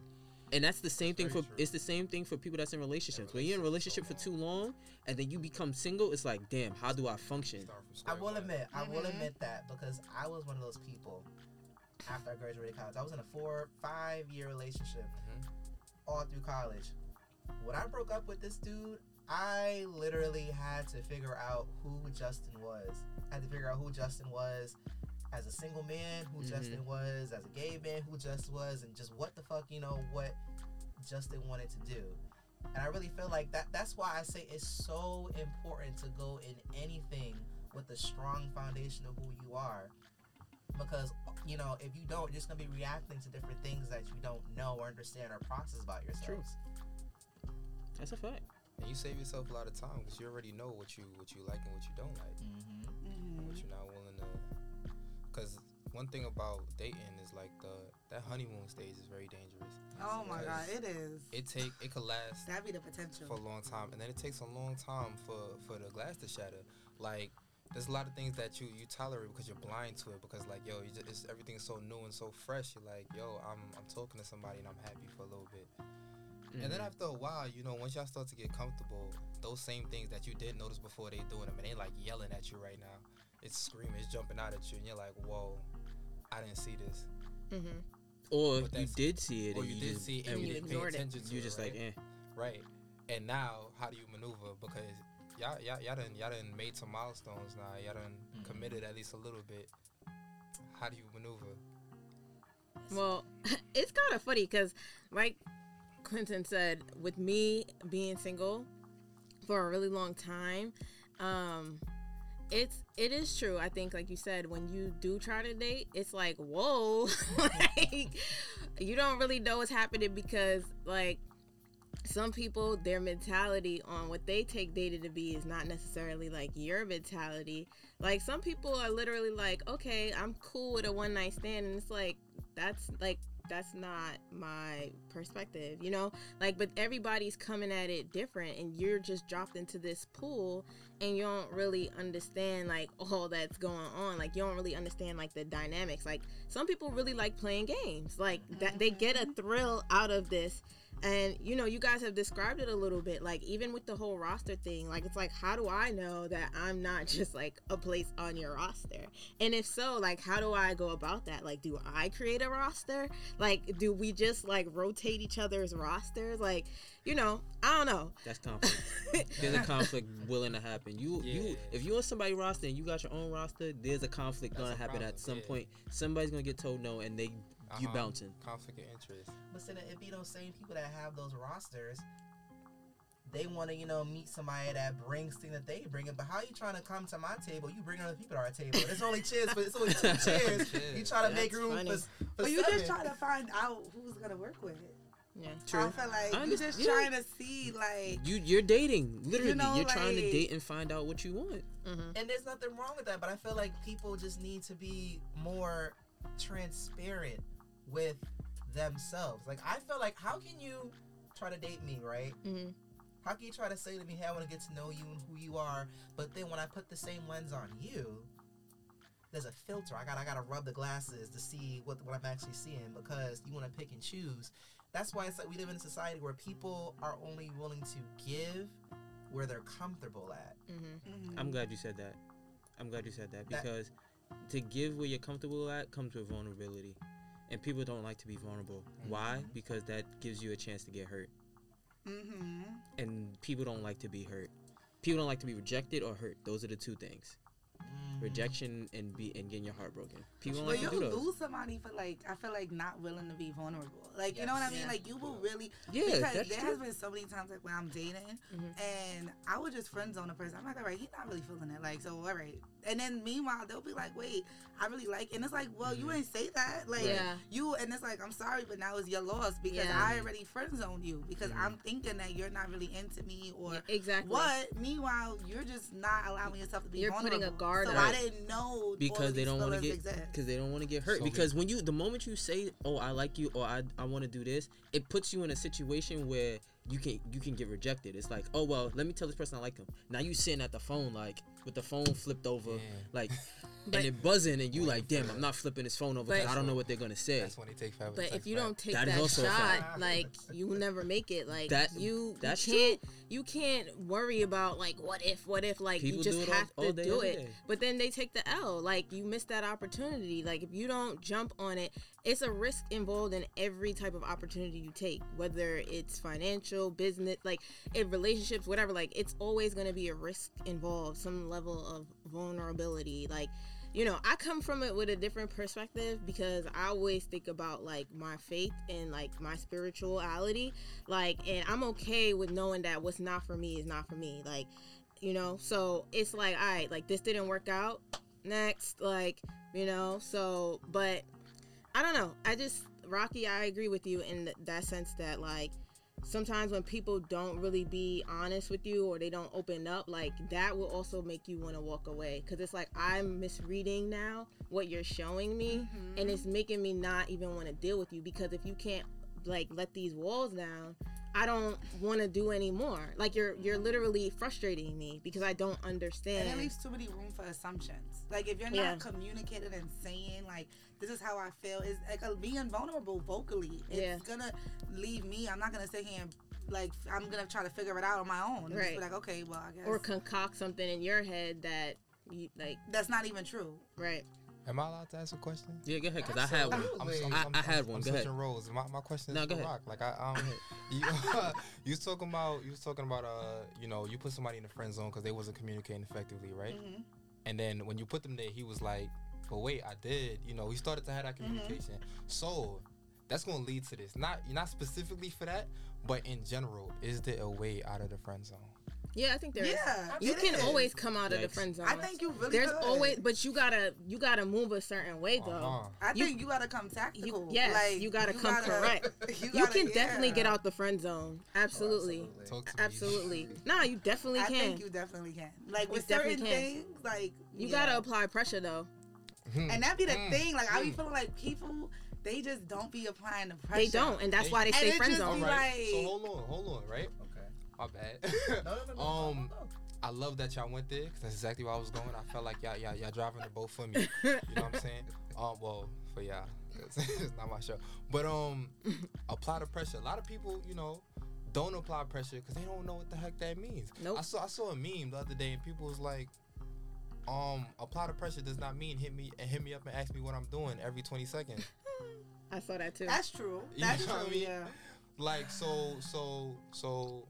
And that's the same thing for true. it's the same thing for people that's in relationships. When you're in a relationship for too long and then you become single, it's like, damn, how do I function? I square will one. admit, I will Mhm. admit that because I was one of those people. After I graduated college, I was in a four, five year relationship Mhm. all through college. When I broke up with this dude, I literally had to figure out who Justin was. I had to figure out who Justin was as a single man, who Mhm. Justin was as a gay man, who Justin was, and just what the fuck, you know, what Justin wanted to do. And I really feel like that that's why I say it's so important to go in anything with a strong foundation of who you are. Because you know, if you don't, you're just gonna be reacting to different things that you don't know or understand or process about yourselves. That's a fact. And you save yourself a lot of time because you already know what you what you like and what you don't like. Mm-hmm. Mhm. What you're not willing to. Because one thing about dating is like the that honeymoon stage is very dangerous. Oh my god, it is. It take it could last That'd be the potential for a long time, and then it takes a long time for for the glass to shatter. Like there's a lot of things that you you tolerate because you're blind to it because like yo, you just, it's everything's so new and so fresh. You're like yo, I'm I'm talking to somebody and I'm happy for a little bit. And then Mhm. after a while, you know, once y'all start to get comfortable, those same things that you didn't notice before they doing them, and they like yelling at you right now. It's screaming, it's jumping out at you, and you're like, whoa, I didn't see this. Mm-hmm. or you did see it Or and you you did just- see it and and you you didn't pay ignored it. to you it, just right? like, eh. Right. And now, how do you maneuver? Because y'all, y'all, y'all done, y'all done made some milestones now. Y'all done Mhm. committed at least a little bit. How do you maneuver? Well, it's kind of funny because, like Clinton said, with me being single for a really long time, um, it's it is true. I think, like you said, when you do try to date, it's like whoa, like you don't really know what's happening because like some people their mentality on what they take dating to be is not necessarily like your mentality like some people are literally like okay i'm cool with a one night stand and it's like that's like that's not my perspective you know? Like but everybody's coming at it different and you're just dropped into this pool and you don't really understand like all that's going on. Like you don't really understand like the dynamics. Like some people really like playing games. Like that they get a mm-hmm. thrill out of this And you know, you guys have described it a little bit. Like even with the whole roster thing, like it's like, how do I know that I'm not just like a place on your roster? And if so, like how do I go about that? Like, do I create a roster? Like, do we just like rotate each other's rosters? Like, you know, I don't know. That's conflict. there's a conflict willing to happen. You you if you're on somebody roster and you got your own roster, there's a conflict That's gonna a happen problem, at some yeah. point. Somebody's gonna get told no and they you Uh-huh. bouncing. Conflict of interest. But then it be those same people that have those rosters. They want to, you know, meet somebody that brings things that they bring. It. But how you trying to come to my table? You bring other people to our table. There's only chairs, but it's only two chairs. You try to make room funny. for, for But you seven. just try to find out who's gonna work with it. Yeah. True. I feel like I you just understand. trying to see like You you're dating. Literally, know, you're trying to date and find out what you want. And there's nothing wrong with that, but I feel like people just need to be more transparent with themselves. Like I feel like how can you try to date me, right? Mhm. How can you try to say to me, "Hey, I want to get to know you and who you are," but then when I put the same lens on you, there's a filter. I got I got to rub the glasses to see what what I'm actually seeing because you want to pick and choose. That's why it's like we live in a society where people are only willing to give where they're comfortable at. I'm glad you said that. I'm glad you said that That- because to give where you're comfortable at comes with vulnerability. And people don't like to be vulnerable. Why? Because that gives you a chance to get hurt. mm-hmm. And people don't like to be hurt. People don't like to be rejected or hurt. Those are the two things. Rejection and be and getting your heart broken. People don't like you to do those. lose somebody for like I feel like not willing to be vulnerable. Like you know what I mean? Yeah. Like you will really Yeah, because that's there true. has been so many times like when I'm dating mm-hmm. and I would just friend zone a person. I'm like, all right, he's not really feeling it. Like so, all right. And then meanwhile they'll be like, wait, I really like, and it's like, well, you mm-hmm. ain't say that. Like Yeah. you, and it's like, I'm sorry, but now it's your loss because Yeah. I already friend zoned you because mm-hmm. I'm thinking that you're not really into me or Yeah, exactly. what. Meanwhile, you're just not allowing yourself to be. You're putting a guard So up. I didn't know because they don't want to get because they don't want to get hurt. So because when you the moment you say oh i like you or i, I want to do this it puts you in a situation where you can you can get rejected. It's like oh well let me tell this person i like them. Now you sitting at the phone like with the phone flipped over Yeah. like But- and it buzzing and you like damn i'm not flipping this phone over because i don't know what they're gonna say. That's when they take forever. to But if you back. don't take That that, is also a shot, like you will never make it. Like That- you, that's you can't, you can't worry about like what if, what if. Like People you just all- have all to day, do it. But then they take the L. Like you miss that opportunity. Like if you don't jump on it, it's a risk involved in every type of opportunity you take, whether it's financial, business, like in relationships, whatever. Like it's always going to be a risk involved, some level of vulnerability. Like you know, I come from it with a different perspective because I always think about like my faith and like my spirituality. Like, and I'm okay with knowing that what's not for me is not for me. Like, you know, so it's like, all right, like this didn't work out. Next, like, you know, so, but I don't know. I just, Rocky, I agree with you in that sense that like, sometimes when people don't really be honest with you or they don't open up like that will also make you want to walk away. Because it's like i'm misreading now what you're showing me mm-hmm. and it's making me not even want to deal with you because if you can't like let these walls down i don't want to do anymore like you're you're literally frustrating me because i don't understand. And it leaves too many room for assumptions. Like if you're not Yeah. communicating and saying like this is how I feel, is like a, being vulnerable vocally. It's Yeah. gonna leave me. I'm not gonna sit here and like I'm gonna try to figure it out on my own. Just Right. be like, okay, well I guess or concoct something in your head that you like that's not even true. right Am I allowed to ask a question? yeah go ahead because i had one Absolutely. I'm, I- I had one. I'm Go ahead. switching roles. My, my question is No, for go. Rock. Like I um, you, you was talking about you was talking about uh, you know, you put somebody in the friend zone because they wasn't communicating effectively, right? Mm-hmm. And then when you put them there, he was like, "But wait, I did." You know, he started to have that Mm-hmm. communication. So that's gonna lead to this. Not not specifically for that, but in general, is there a way out of the friend zone? Yeah i think there is. Yeah, you can is. always come out of the friend zone I think you really there's could. always but you gotta you gotta move a certain way though Uh-huh. I you- think you, gotta come tactical. You, yes, like, you gotta come correct. You, You, gotta- can definitely get out the friend zone. Absolutely. absolutely. Talk to me. Absolutely. Nah, you definitely can. I think You, you definitely can. Like with definitely certain can. things, like yeah. gotta apply pressure though. And that be the Mm. thing. Like I be feeling like people, they just don't be applying the pressure. They don't, and that's why they And stay friend zone. Right. Like- so hold on, hold on, right? Okay. My bad. No, no, no, no. Um, no, no. I love that y'all went there because that's exactly where I was going. I felt like y'all, y'all, y'all driving the boat for me. You know what I'm saying? Um, well, for y'all. 'cause it's not my show. But um, apply the pressure. A lot of people, you know, don't apply pressure because they don't know what the heck that means. Nope. I saw I saw a meme the other day, and people was like, um, apply the pressure does not mean hit me and hit me up and ask me what I'm doing every 20 seconds. I saw that too. That's true. You That's know what I true. mean? Yeah. Like so so so.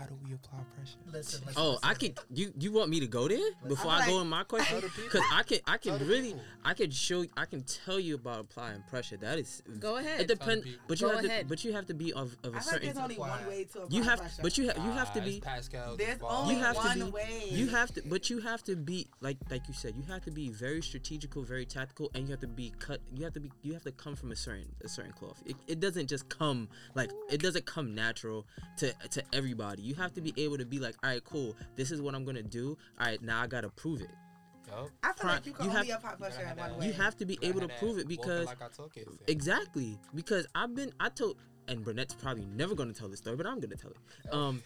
How do we apply pressure? Listen, listen. Oh, listen. I could. You you want me to go there before I'm I go in my question? Tell the people. Because I can I can really. I can show I can tell you about applying pressure. That is Go ahead. It depends, people. but you Go have ahead. to but you have to be of, of a I feel like certain. there's only one way to apply You have pressure. but you have you have to Ah, be it's Pascal. There's only you have one to be way. you have to but you have to be like like you said you have to be very strategical very tactical and you have to be cut you have to be you have to come from a certain a certain cloth it, it doesn't just come like it doesn't come natural to to everybody you have to be able to be like all right cool this is what i'm gonna do all right now i gotta prove it Yup. I feel Pri- like you can you only have- apply pressure gotta in one way. you have to be able to prove it because like I told kids. exactly because i've been i told and Burnett's probably never gonna tell this story but i'm gonna tell it um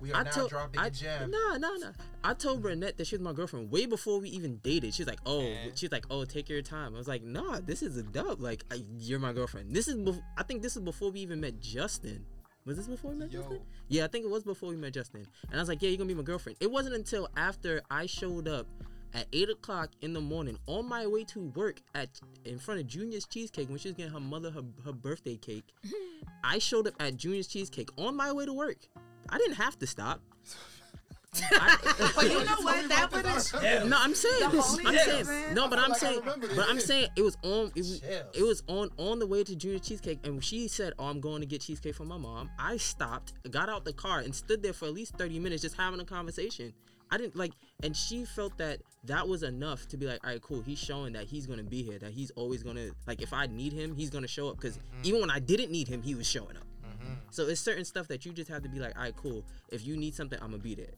we are I now told dropping I, a gem. Nah, nah, nah. I told Burnett that she was my girlfriend way before we even dated. She's like, oh, And- she's like, oh, take your time. I was like, nah, this is a dub. Like, I, you're my girlfriend. This is, bef- I think this is before we even met Justin. Was this before we met Yo. Justin? Yeah, I think it was before we met Justin. And I was like, yeah, you're gonna be my girlfriend. It wasn't until after I showed up at eight o'clock in the morning on my way to work at in front of Junior's Cheesecake when she was getting her mother her, her birthday cake. I showed up at Junior's Cheesecake on my way to work. I didn't have to stop. I- But you know what? That would have. no, I'm saying, The holy I'm Chills. saying, no, but I'm like saying, but this. I'm saying it was on, it was, it was on on the way to Junior Cheesecake, and she said, "Oh, I'm going to get cheesecake for my mom." I stopped, got out the car, and stood there for at least 30 minutes just having a conversation. I didn't like, and she felt that that was enough to be like, all right, cool. He's showing that he's gonna be here, that he's always gonna like, if I need him, he's gonna show up. Because Mm-hmm. even when I didn't need him, he was showing up. So it's certain stuff that you just have to be like, all right, cool. If you need something, I'm gonna be there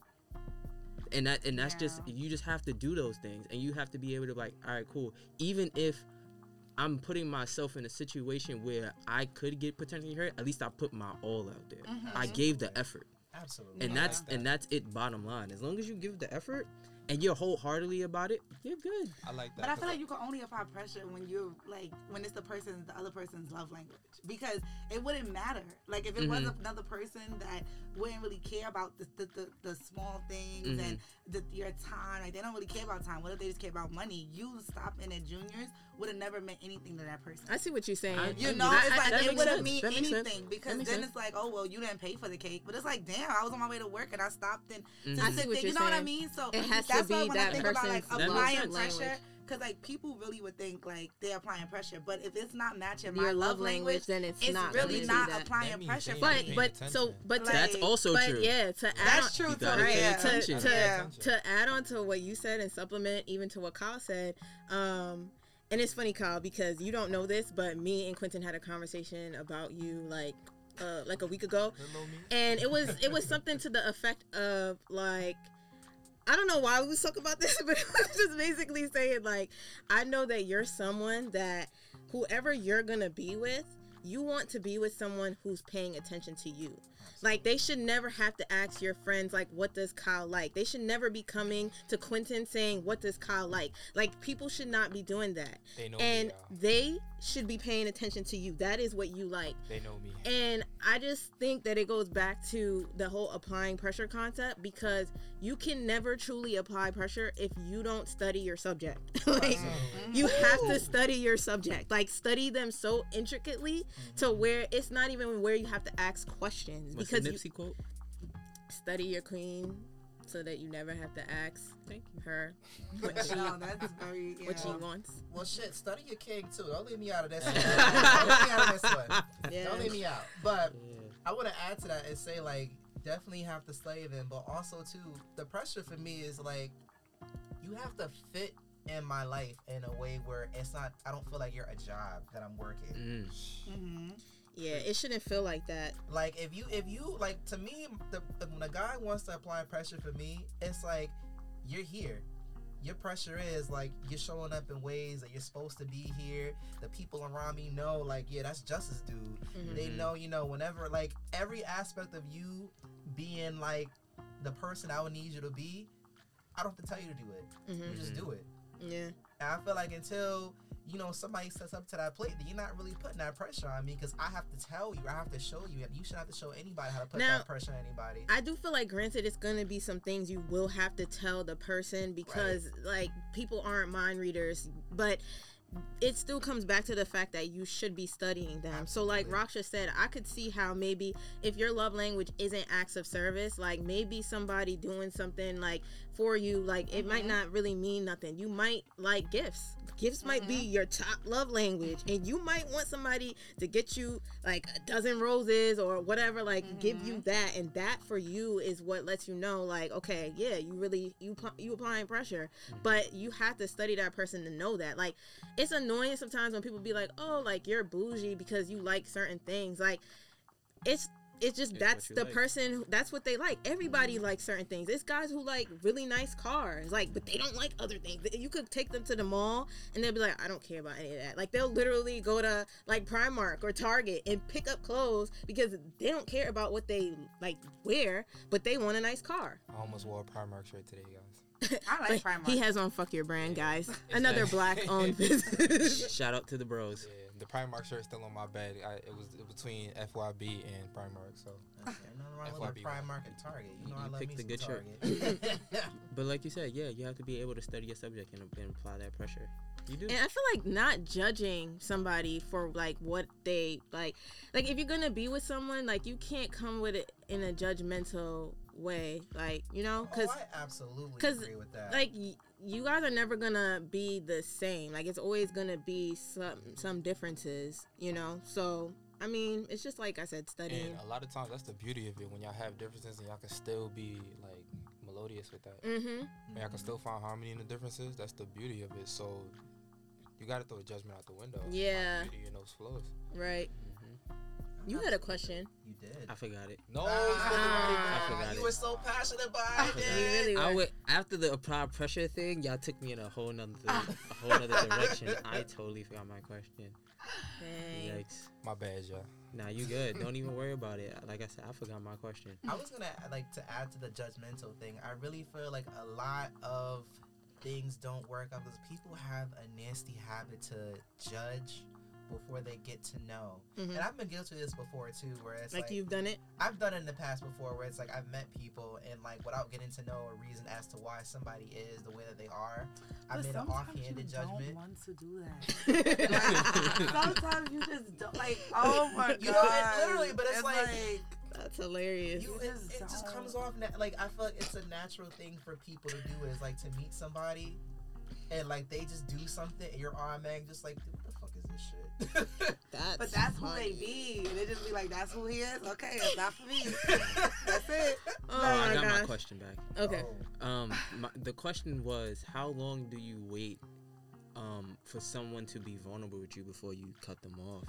and that and that's just you just have to do those things and you have to be able to like all right cool. Even if i'm putting myself in a situation where i could get potentially hurt at least i put my all out there. Mm-hmm. I gave the effort. Absolutely. and I that's like that. and that's it bottom line. As long as you give the effort and you're wholeheartedly about it you're good I like that. But I feel like you can only apply pressure when you're like when it's the person's the other person's love language because it wouldn't matter. Like if it was Mm-hmm. another person that wouldn't really care about the the, the, the small things Mm-hmm. and the, your time, like they don't really care about time. What if they just care about money? You stopping at juniors would have never meant anything to that person. I see what you're saying. I- You I- know, I- it's I- like that it wouldn't sense. mean That sense. anything because then sense. it's like, oh well, you didn't pay for the cake, but it's like, damn, I was on my way to work and I stopped and Mm-hmm. to I see sit what there. you're You know what I mean? So It has to that's why be when I that think about like person's love applying language. pressure, because like people really would think like they're applying pressure, but if it's not matching Your my love love language, language, then it's it's not really not that. applying That pressure. they but but paying so but Like- that's also but true yeah to add That's on, true You gotta pay yeah. attention. to Yeah. to add on to what you said and supplement even to what Kyle said. Um, and it's funny, Kyle, because you don't know this, but me and Quentin had a conversation about you like uh, like a week ago, and it was it was something to the effect of like. I don't know why we was talking about this, but it was just basically saying like, I know that you're someone that whoever you're gonna be with, you want to be with someone who's paying attention to you. Like they should never have to ask your friends like what does Kyle like? They should never be coming to Quentin saying what does Kyle like? Like people should not be doing that. They know and they should be paying attention to you. That is what you like. They know me. And I just think that it goes back to the whole applying pressure concept because you can never truly apply pressure if you don't study your subject. like you have to study your subject. Like study them so intricately to mm-hmm. where it's not even where you have to ask questions What's the because you Nipsey quote study your queen so that you never have to ask thank you her what she No, that's very yeah. what she wants. Well, shit, study your king too. Don't leave me out of this. one. Don't leave me out of this one. Yeah. Don't leave me out. But yeah I want to add to that and say like definitely have to study them, but also too the pressure for me is like you have to fit in my life in a way where it's not. I don't feel like you're a job that I'm working. Mm. Mm-hmm. Yeah, it shouldn't feel like that. Like if you if you like to me, the, when a guy wants to apply pressure for me, it's like you're here. Your pressure is like you're showing up in ways that you're supposed to be here. The people around me know, like, yeah, that's Justice dude. Mm-hmm. They know, you know, whenever like every aspect of you being like the person I would need you to be, I don't have to tell you to do it. You just mm-hmm. do it. Yeah. And I feel like until you know somebody sets up to that plate, then you're not really putting that pressure on me because I have to tell you, I have to show you, and you shouldn't have to show anybody how to put Now- that pressure on anybody. I do feel like, granted, it's gonna be some things you will have to tell the person because, like, people aren't mind readers, but it still comes back to the fact that you should be studying them. So, like Raksha said, I could see how maybe if your love language isn't acts of service, like maybe somebody doing something like for you, like it might mm-hmm. not really mean nothing. You might like gifts. Gifts might be mm-hmm. your top love language, and you might want somebody to get you like a dozen roses or whatever, like give you mm-hmm. that, and that for you is what lets you know, like, okay, yeah, you really you you applying pressure, mm-hmm. but you have to study that person to know that. Like, it's annoying sometimes when people be like, oh, like you're bougie because you like certain things, like it's it's just It's that's the like. person who- that's what they like. Everybody mm-hmm. likes certain things. It's guys who like really nice cars like but they don't like other things. You could take them to the mall and they'll be like i don't care about any of that. Like they'll literally go to like primark or target and pick up clothes because they don't care about what they like wear but they want a nice car. I almost wore a Primark shirt today, guys. I like Primark. he has on fuck your brand guys. Another black owned business. Shout out to the bros. Yeah, the Primark shirt's still on my bed. I, it was between FYB and Primark, so Okay, nothing wrong with FYB. Primark and Target. You know You I love picked me a some good shirt. Target. But like you said, yeah, you have to be able to study your subject and, and apply that pressure. You do. And I feel like not judging somebody for like what they like. Like if you're gonna be with someone, like you can't come with it in a judgmental way. Like you know, because oh, I absolutely 'cause, agree with that. like y- you guys are never gonna be the same. Like it's always gonna be some some differences. You know. So I mean, it's just like I said, studying. and a lot of times that's the beauty of it when y'all have differences and y'all can still be like melodious with that. Mm-hmm. And y'all can still find harmony in the differences. That's the beauty of it. So you got to throw judgment out the window. Yeah. beauty in those flows. Right. I'm You had a question. You did. I forgot it. No, Ah, I forgot you it. were so passionate about You it. really I were. would after the applied pressure thing, y'all took me in a whole nother a whole nother direction. I totally forgot my question. Dang. Yikes. my bad, y'all. Nah, you good. Don't even worry about it. Like I said, I forgot my question. I was gonna like to add to the judgmental thing. I really feel like a lot of things don't work out because people have a nasty habit to judge before they get to know. Mhm. And I've been guilty of this before too, where it's Like like, you've done it. I've done it in the past before, where it's like I've met people and like without getting to know a reason as to why somebody is the way that they are, I But made an sometimes offhanded you Don't want to do that. sometimes you just don't like. Oh my god! You know, it literally, but it's like- That's hilarious. You, You it, just it just comes off na- like I feel like it's a natural thing for people to do is like to meet somebody and like they just do something and you're automatic just like dude, what the fuck is this shit? That's But that's who they funny. be. They just be like, "That's who he is." Okay, it's not for me. that's it. Oh, Oh, I my got my question back. Okay. Oh. Um, my, the question was, how long do you wait, um, for someone to be vulnerable with you before you cut them off?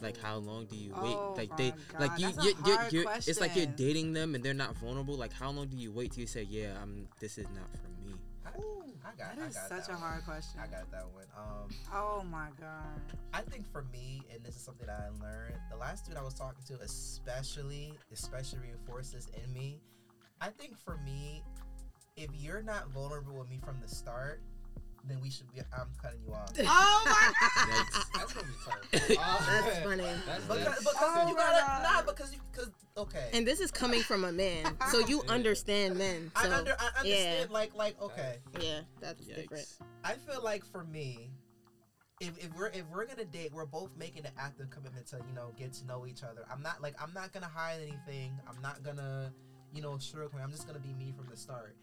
Like, how long do you wait? Oh like they, God, like you, that's a you, you, you're, it's like you're dating them and they're not vulnerable. Like, how long do you wait till you say, yeah, I'm, this is not for me? I, I got That I got such that a one. hard question. I got that one. Um Oh my god. I think for me, and this is something that I learned, the last dude I was talking to especially, especially reinforced this in me. I think for me, if you're not vulnerable with me from the start, then we should be I'm cutting you off. Oh my. god, That's gonna be tough. That's oh, funny. That's, Because, because Oh you gotta God. nah because you because okay. And this is coming from a man, so you understand men. So I under I understand yeah, like like okay. yeah, that's different. I feel like for me, if, if we're if we're gonna date, we're both making an active commitment to you know get to know each other. I'm not like I'm not gonna hide anything. I'm not gonna you know sugarcoat. I'm just gonna be me from the start.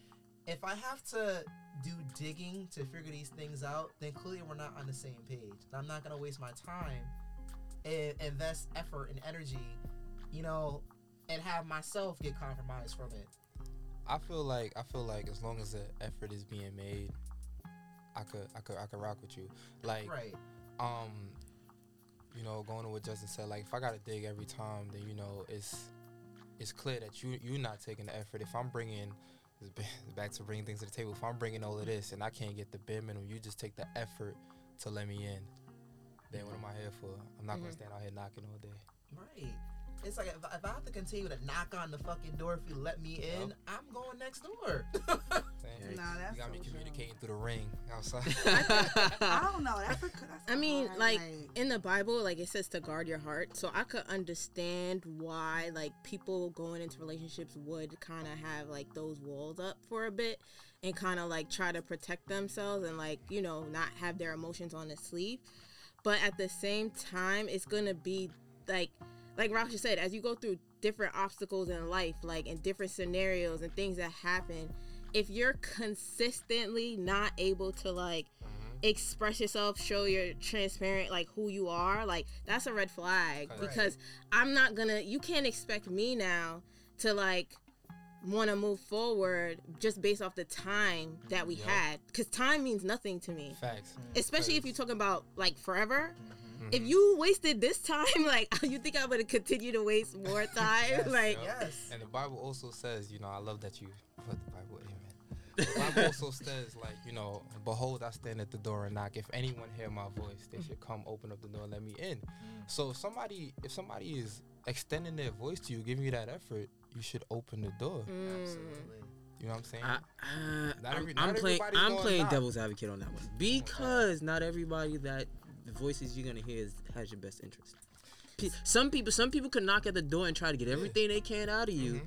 If I have to do digging to figure these things out, then clearly we're not on the same page. And I'm not gonna waste my time and invest effort and energy, you know, and have myself get compromised from it. I feel like I feel like as long as the effort is being made, I could I could I could rock with you. Like Right. um, you know, going to what Justin said, like if I gotta dig every time, then you know it's it's clear that you you're not taking the effort. If I'm bringing it's back to bringing things to the table, if I'm bringing all of this and I can't get the bare minimum, you just take the effort to let me in. Then what am I here for? I'm not gonna mm-hmm. stand out here knocking all day. Right. It's like if, if I have to continue to knock on the fucking door if you let me in, I'm going next door. Saying, Nah, that's you got me so true. communicating through the ring outside. I don't know. That's a. That's I mean, hard, like in the Bible, like it says to guard your heart. So I could understand why like people going into relationships would kind of have like those walls up for a bit and kind of like try to protect themselves and like, you know, not have their emotions on the sleeve. But at the same time, it's going to be like like Raksha said, as you go through different obstacles in life, like in different scenarios and things that happen, if you're consistently not able to like express yourself, show you're transparent, like who you are, like that's a red flag because I'm not gonna. You can't expect me now to like want to move forward just based off the time that we Yup. had because time means nothing to me Facts. especially if you're talking about like forever Mm-hmm. If mm-hmm. you wasted this time like you think i'm gonna continue to waste more time Yes, like Yup. Yes. And the Bible also says, you know, I love that you put the Bible, amen. The Bible also says, like, you know, behold, I stand at the door and knock. If anyone hear my voice, they should come open up the door and let me in. Mm. So if somebody, if somebody is extending their voice to you, giving you that effort, you should open the door. Mm. Absolutely. You know what I'm saying? I, uh, Not I'm, I'm playing. I'm playing devil's advocate on that one because not everybody that the voices you're gonna hear is, has your best interest. Some people, some people can knock at the door and try to get everything they can out of you, Mm-hmm.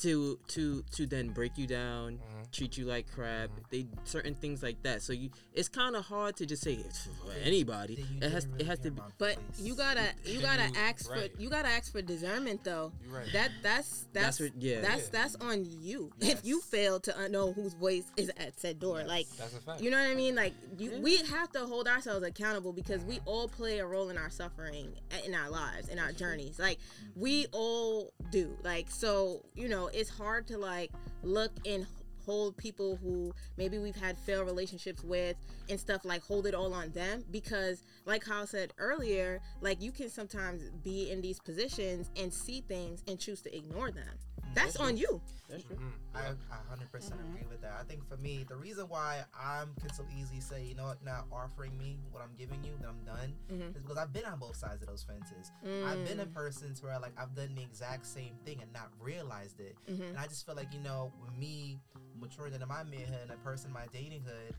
To to to then break you down, Mhm. treat you like crap. Mm-hmm. They certain things like that. So you, it's kind of hard to just say it's for anybody. It has didn't it has to be. but voice. you gotta you gotta you- ask right. for you gotta ask for discernment though You're right. that that's that's That's what- yeah. that's Yeah. that's on you Yes. if you fail to know whose voice is at said door like That's a fact. you know what I mean? Like you, we have to hold ourselves accountable because we all play a role in our suffering, in our lives, in our journeys. Like we all do. Like so, you know, it's hard to like look and hold people who maybe we've had failed relationships with and stuff like hold it all on them because like Kyle said earlier like you can sometimes be in these positions and see things and choose to ignore them that's on you That's true. I, I 100% agree with that. I think for me, the reason why I'm can so easily say, you know what, not offering me what I'm giving you, that I'm done, Mm-hmm. is because I've been on both sides of those fences. I've been in persons where like I've done the exact same thing and not realized it. Mm-hmm. And I just feel like, you know, with me maturing into my manhood and a person in my datinghood,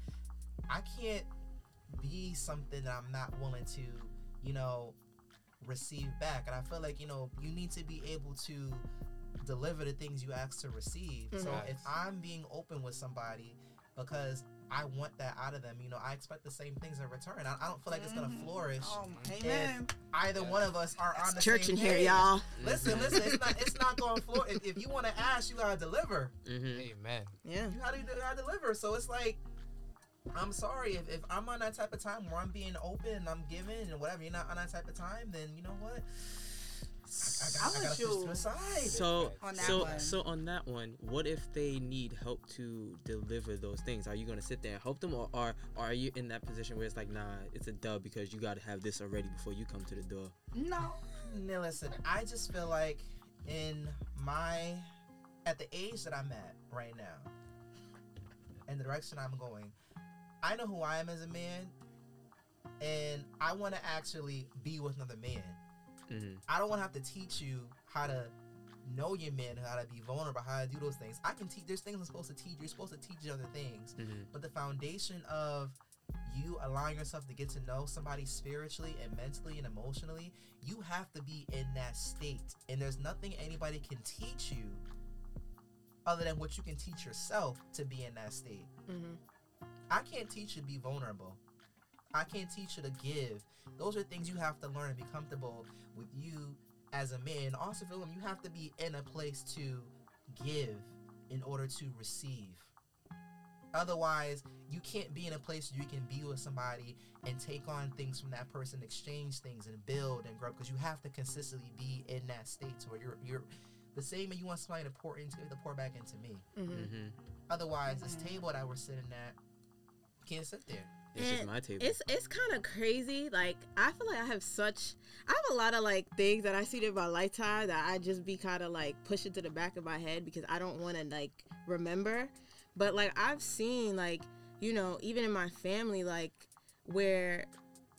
I can't be something that I'm not willing to, you know, receive back. And I feel like, you know, you need to be able to deliver the things you ask to receive. So Mhm. if I'm being open with somebody because I want that out of them, you know, I expect the same things in return. I, I don't feel like it's gonna flourish Oh, amen. if either one of us are on the church same in here page. y'all Listen, listen, it's not it's not going to flourish. If, if you want to ask, you gotta deliver. Mm-hmm. Amen. yeah You gotta, you gotta deliver. So it's like. I'm sorry if, if I'm on that type of time where I'm being open and I'm giving and whatever. You're not on that type of time, then you know what? I, I, got, I I'm gotta with to you. the side. So On that so one. so on that one, what if they need help to deliver those things? Are you gonna sit there and help them, or are or are you in that position where it's like, nah, it's a dub because you got to have this already before you come to the door? No. No, listen, I just feel like in my at the age that I'm at right now and the direction I'm going, I know who I am as a man and I want to actually be with another man. Hmm I don't want to have to teach you how to know your man, how to be vulnerable, how to do those things. I can teach. There's things I'm supposed to teach. You're supposed to teach other things. hmm But the foundation of you allowing yourself to get to know somebody spiritually and mentally and emotionally, you have to be in that state. And there's nothing anybody can teach you other than what you can teach yourself to be in that state. Mhm. I can't teach you to be vulnerable. I can't teach you to give. Those are things you have to learn and be comfortable with you as a man. Also, for women, you have to be in a place to give in order to receive. Otherwise, you can't be in a place where you can be with somebody and take on things from that person, exchange things and build and grow. Because you have to consistently be in that state to where you're you're the same way you want somebody to pour into to pour back into me. hmm Otherwise, this table that we're sitting at can't sit there. It's just my table. It's it's kind of crazy. Like I feel like I have such I have a lot of like things that I see in my lifetime that I just be kind of like push it to the back of my head because I don't want to like remember. But like I've seen like you know even in my family like where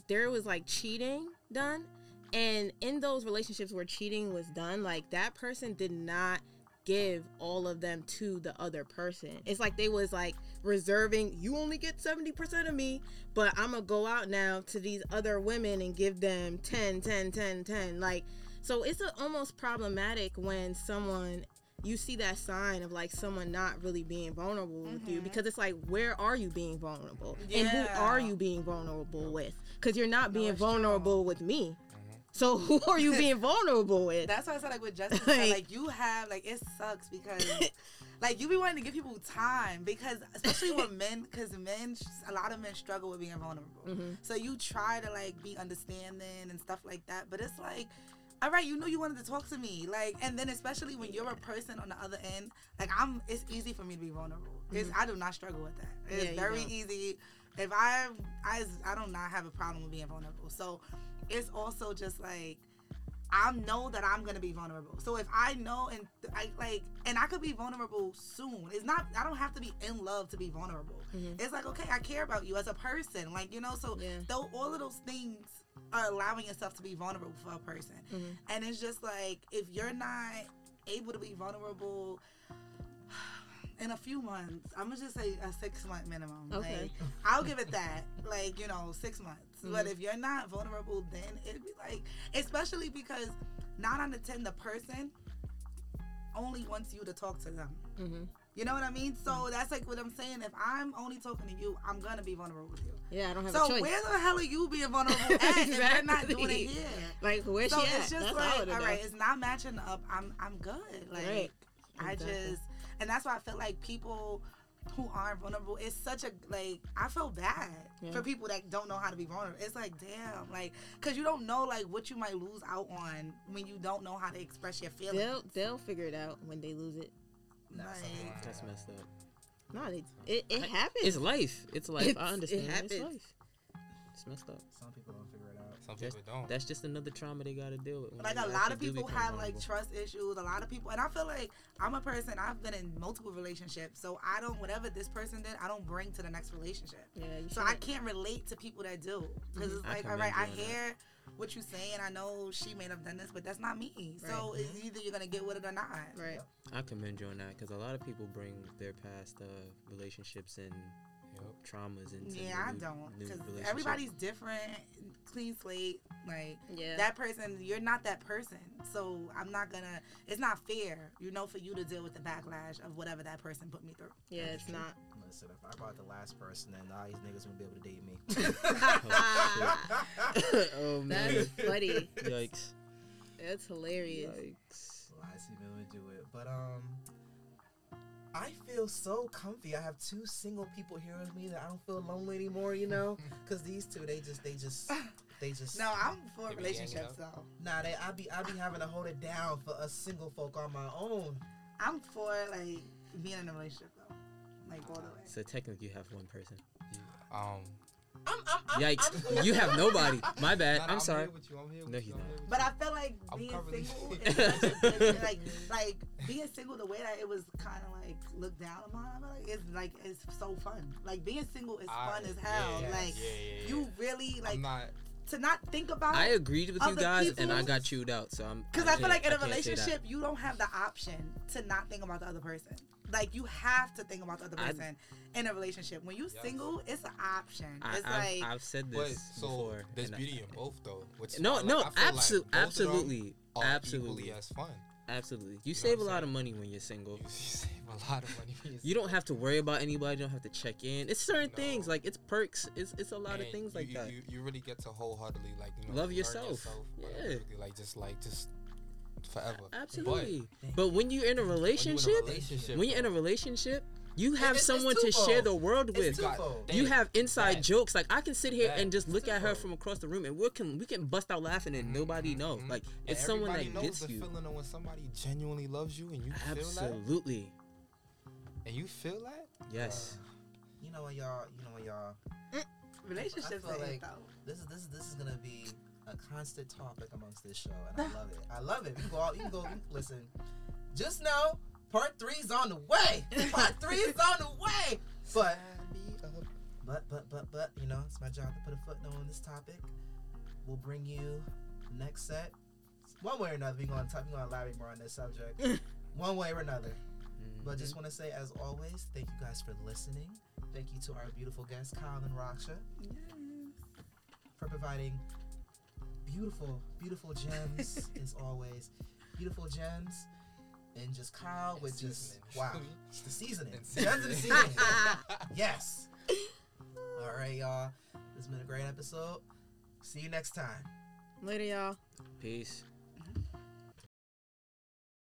there was like cheating done And in those relationships where cheating was done, like that person did not give all of them to the other person. It's like they was like reserving, you only get 70% of me, but I'm to go out now to these other women and give them 10, 10, 10, 10. Like so it's a, almost problematic when someone you see that sign of like someone not really being vulnerable with you mm-hmm. because it's like where are you being vulnerable yeah. and who are you being vulnerable with because you're not being true. vulnerable with me mm-hmm. so who are you being vulnerable with That's why I said like with Justin, Like- like you have like it sucks because like you be wanting to give people time because especially with men because men a lot of men struggle with being vulnerable. Mm-hmm. So you try to like be understanding and stuff like that, but it's like. All right, you know you wanted to talk to me, like, and then especially when you're a person on the other end, like I'm, it's easy for me to be vulnerable. It's I do not struggle with that. It's Mm-hmm. Yeah, very easy. If I, I, I do not have a problem with being vulnerable. So it's also just like I know that I'm gonna be vulnerable. So if I know and I like, and I could be vulnerable soon. It's not. I don't have to be in love to be vulnerable. Mm-hmm. It's like okay, I care about you as a person. Like you know. So Yeah. though all of those things are allowing yourself to be vulnerable for a person, mm-hmm. and it's just like if you're not able to be vulnerable. In a few months, I'm gonna just say a six month minimum. Okay. Like, I'll give it that, like you know, six months. But if you're not vulnerable, then it'd be like, especially because nine out of ten, the person only wants you to talk to them. Mhm. You know what I mean? So that's like what I'm saying. If I'm only talking to you, I'm gonna be vulnerable with you. yeah i don't have So a choice where the hell are you being vulnerable at? If you're not doing it here. like where's So she at just That's all like, all know. right, it's not matching up. I'm I'm good. Like Right. I just and that's why I feel like people who aren't vulnerable, it's such a like I feel bad Yeah. for people that don't know how to be vulnerable. It's like damn, like because you don't know like what you might lose out on when you don't know how to express your feelings. they'll they'll figure it out when they lose it Like, That's messed up. no they, it, it happens It's life. It's life. It's- I it understand. It's happens. life. It's messed up. Some people Some That's, people don't. that's just another trauma they got to deal with. like a lot of people become have like trust issues. A lot of people, and I feel like I'm a person. I've been in multiple relationships, so I don't whatever this person did, I don't bring to the next relationship. yeah you So I can't relate to people that do because it's like, all right, I you on that. hear what you're saying. I know she may have done this, but that's not me. So Right. it's either you're gonna get with it or not. right I commend you on that because a lot of people bring their past uh, relationships and Yep. Traumas into Yeah, the I don't because everybody's different, clean slate. Like Yeah. that person, you're not that person. So I'm not gonna. It's not fair, you know, for you to deal with the backlash of whatever that person put me through. yeah it's not Listen, if I brought the last person, then all these niggas wouldn't be able to date me. oh man! that's funny Yikes! that's hilarious Yikes! Last people would do it, but um, I feel so comfy. I have two single people here with me that I don't feel lonely anymore. You know, because these two, they just, they just, they just. No, I'm for They be relationships though. Nah, they, I be, I be having to hold it down for us single folk on my own. I'm for like being in a relationship though, like all the way. So technically, you have one person. Yeah. Um. I'm, I'm, I'm Yikes! I'm- you have nobody. My bad. nah, nah, I'm sorry. With you. I'm here with No, he's not. But. I feel like I'm being single, is such a good- like like being single, the way that it was kind of like looked down upon. I like it's like it's so fun. Like being single is I- fun as hell. yeah, like yeah, yeah, yeah. you really like I'm not. to not think about. I agreed with you Other guys, and I got chewed out. So I'm. Because I feel like in a can't say that. relationship, you don't have the option to not think about the other person. Like you have to think about the other I- person in a relationship. When you Yes. single, it's an option. I, It's I've, like I've said But this so before. there's and I- beauty in both though. Which is No, like, no, I like abso- both of them absolutely, absolutely. equally as fun. Absolutely, you know save a lot of money when you're single. You save a lot of money. when you're You don't have to worry about anybody. You don't have to check in. It's certain No. things like it's perks. It's it's a lot of things you, like you, that. You, you really get to wholeheartedly like you know Love learn yourself. Yeah. like just like just forever. Absolutely. But, when you're in a But when you're relationship, in a relationship, when you're in a relationship, you have it's- it's someone to share the world with. You have inside That- jokes. Like I can sit here that- and just look at her from across the room, and we can we can bust out laughing, and nobody mm-hmm. knows. Mhm. Like And it's someone that knows gets the you. feeling of when somebody genuinely loves you and you feel that, Absolutely. and you feel that. Yes. Uh, you know what, y'all? You know what, y'all? Mm. relationships I feel like though. this is this is this is gonna be a constant topic amongst this show, and I love it. I love it. You can go out. You can go. You listen. Just know, part three's on the way. Part three is on the way. But Sign me up. but but but but you know, it's my job to put a footnote on this topic. We'll bring you next set, one way or another, we're gonna talk, we're gonna elaborate more on this subject, one way or another. But mm-hmm. just want to say, as always, thank you guys for listening. Thank you to our beautiful guests, Kyle and Raksha, for providing beautiful, beautiful gems as always. Beautiful gems. And just Kyle with just wow, it's the seasoning. And Gems of the seasoning. yes. All right, y'all. This has been a great episode. See you next time. Later, y'all. Peace.